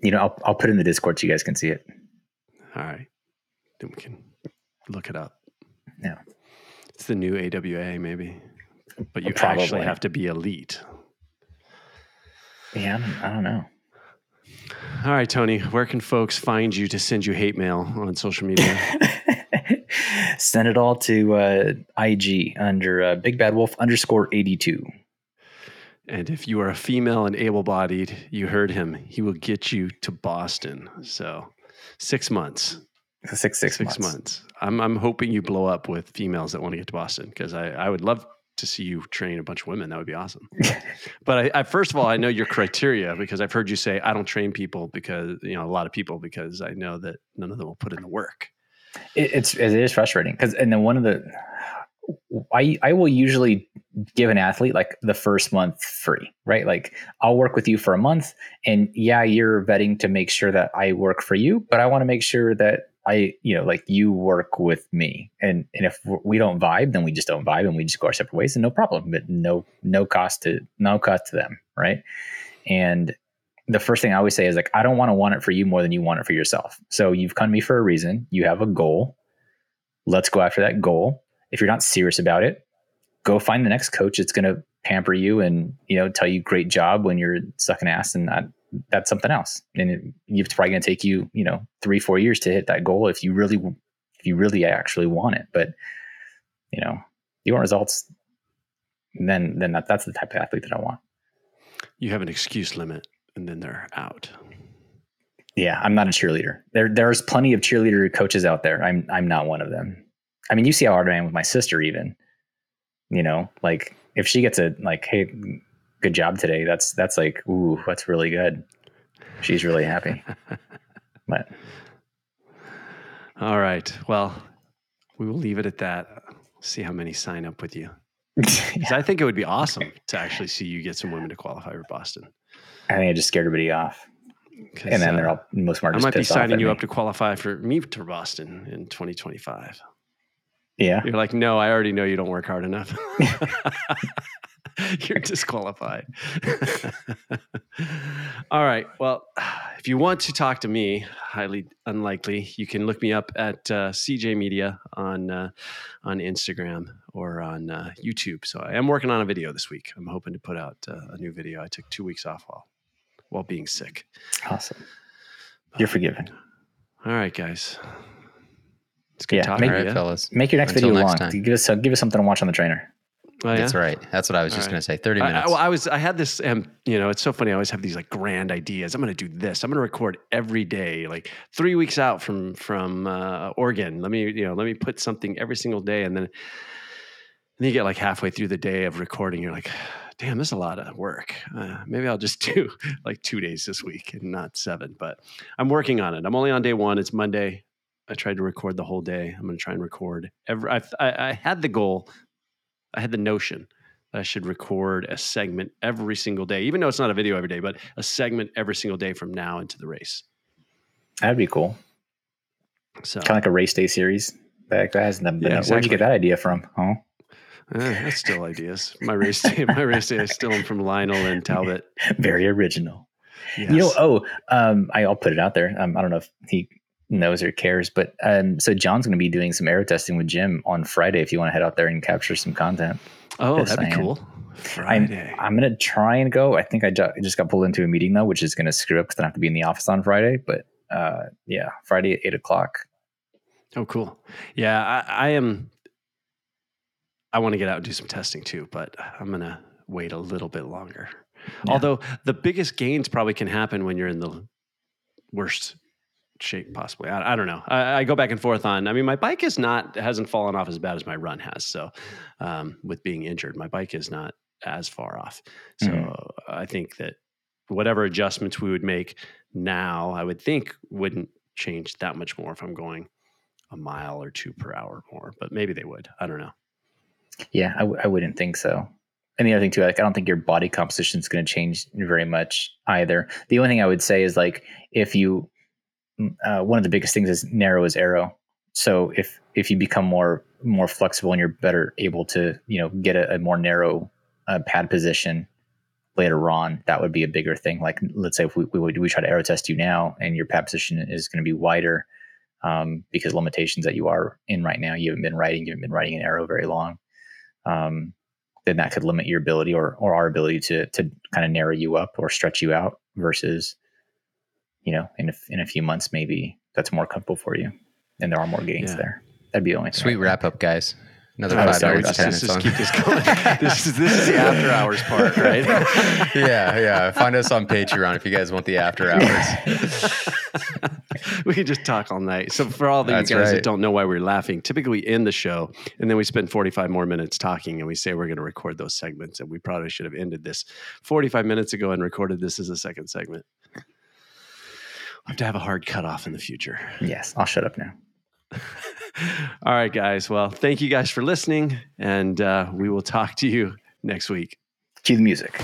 You know, I'll I'll put it in the Discord so you guys can see it. All right. Then we can look it up. Yeah. It's the new AWA, maybe. But you Probably. actually have to be elite. Yeah, I don't, I don't know. All right, Tony, where can folks find you to send you hate mail on social media? Send it all to uh, IG under uh, Big Bad Wolf underscore eighty two. and if you are a female and able bodied, you heard him. He will get you to Boston. So six months. Six six, Six months. I'm, I'm hoping you blow up with females that want to get to Boston because I, I would love to see you train a bunch of women. That would be awesome. but I, I, first of all, I know your criteria because I've heard you say I don't train people because you know a lot of people because I know that none of them will put in the work. It, it's it is frustrating because and then one of the I I will usually give an athlete like the first month free, right? Like I'll work with you for a month, and yeah, you're vetting to make sure that I work for you, but I want to make sure that I, you know, like you work with me, and and if we don't vibe, then we just don't vibe, and we just go our separate ways, and no problem. But no, no cost to no cost to them, right? And the first thing I always say is like, I don't want to want it for you more than you want it for yourself. So you've come to me for a reason. You have a goal. Let's go after that goal. If you're not serious about it, go find the next coach that's going to pamper you and you know tell you great job when you're sucking ass and not that's something else. And it, it's probably going to take you, you know, three, four years to hit that goal if you really, if you really actually want it. But, you know, you want results, then, then that, that's the type of athlete that I want. You have an excuse limit and then they're out. Yeah. I'm not a cheerleader. There, there's plenty of cheerleader coaches out there. I'm, I'm not one of them. I mean, you see how hard I am with my sister, even, you know, like if she gets a, like, Hey, good job today. That's that's like, ooh, that's really good. She's really happy. but all right. Well, we will leave it at that. See how many sign up with you. yeah. I think it would be awesome to actually see you get some women to qualify for Boston. I think I just scared everybody off. And then uh, they're all most more. I might be signing you up to qualify for me to Boston in 2025. Yeah. You're like, no, I already know you don't work hard enough. You're disqualified. All right. Well, if you want to talk to me, highly unlikely, you can look me up at uh, CJ Media on uh, on Instagram or on uh, YouTube. So I am working on a video this week. I'm hoping to put out uh, a new video. I took two weeks off while while being sick. Awesome. You're forgiven. All right, guys. It's good yeah, talking, make, right, fellas. Make your next Until video next long. Time. Give us give us something to watch on the trainer. Oh, yeah? That's right. That's what I was just right. going to say. Thirty minutes. I, well, I was. I had this. Um, you know, it's so funny. I always have these like grand ideas. I'm going to do this. I'm going to record every day, like three weeks out from from uh, Oregon. Let me, you know, let me put something every single day, and then, and then you get like halfway through the day of recording. You're like, damn, this is a lot of work. Uh, maybe I'll just do like two days this week and not seven. But I'm working on it. I'm only on day one. It's Monday. I tried to record the whole day. I'm going to try and record every. I, I, I had the goal I had the notion that I should record a segment every single day, even though it's not a video every day, but a segment every single day from now into the race. That'd be cool. So kind of like a race day series back guys. Yeah, exactly. Where'd you get that idea from? Huh? Uh, that's still ideas. My race day, my race day is still from Lionel and Talbot. Very original. Yes. You know, oh, um, I, will put it out there. Um, I don't know if he knows or cares. But um, so John's going to be doing some aero testing with Jim on Friday. If you want to head out there and capture some content. Oh, yes, that'd be cool. Friday. I'm, I'm going to try and go. I think I ju- just got pulled into a meeting though, which is going to screw up because I have to be in the office on Friday. But uh, yeah, Friday at eight o'clock. Oh, cool. Yeah, I, I am. I want to get out and do some testing too, but I'm going to wait a little bit longer. Yeah. Although the biggest gains probably can happen when you're in the worst shape possibly. I, I don't know. I, I, go back and forth on. I mean, my bike is not hasn't fallen off as bad as my run has. So, um, with being injured, my bike is not as far off. So mm-hmm. I think that whatever adjustments we would make now, I would think wouldn't change that much more if I'm going a mile or two per hour more. But maybe they would. I don't know. Yeah, I w- I wouldn't think so. And the other thing too, like I don't think your body composition is going to change very much either. The only thing I would say is like if you uh, one of the biggest things is narrow as aero. So if if you become more more flexible and you're better able to you know get a, a more narrow uh, pad position later on, that would be a bigger thing. Like let's say if we we, we try to aero test you now and your pad position is going to be wider um, because limitations that you are in right now, you haven't been riding, you haven't been riding an aero very long. Um, then that could limit your ability or or our ability to to kind of narrow you up or stretch you out versus you know, in a, in a few months, maybe that's more comfortable for you, and there are more gains yeah. there. That'd be the only sweet wrap up, guys. Another oh, five sorry, minutes. Just, just keep this going. this is this is the after hours part, right? yeah, yeah. Find us on Patreon if you guys want the after hours. we can just talk all night. So for all the you That's guys that don't know why we're laughing, typically we end the show and then we spend 45 more minutes talking and we say we're going to record those segments. And we probably should have ended this 45 minutes ago and recorded this as a second segment. We'll have to have a hard cutoff in the future. Yes, I'll shut up now. all right, guys. Well, thank you guys for listening, and uh, we will talk to you next week. Cue the music.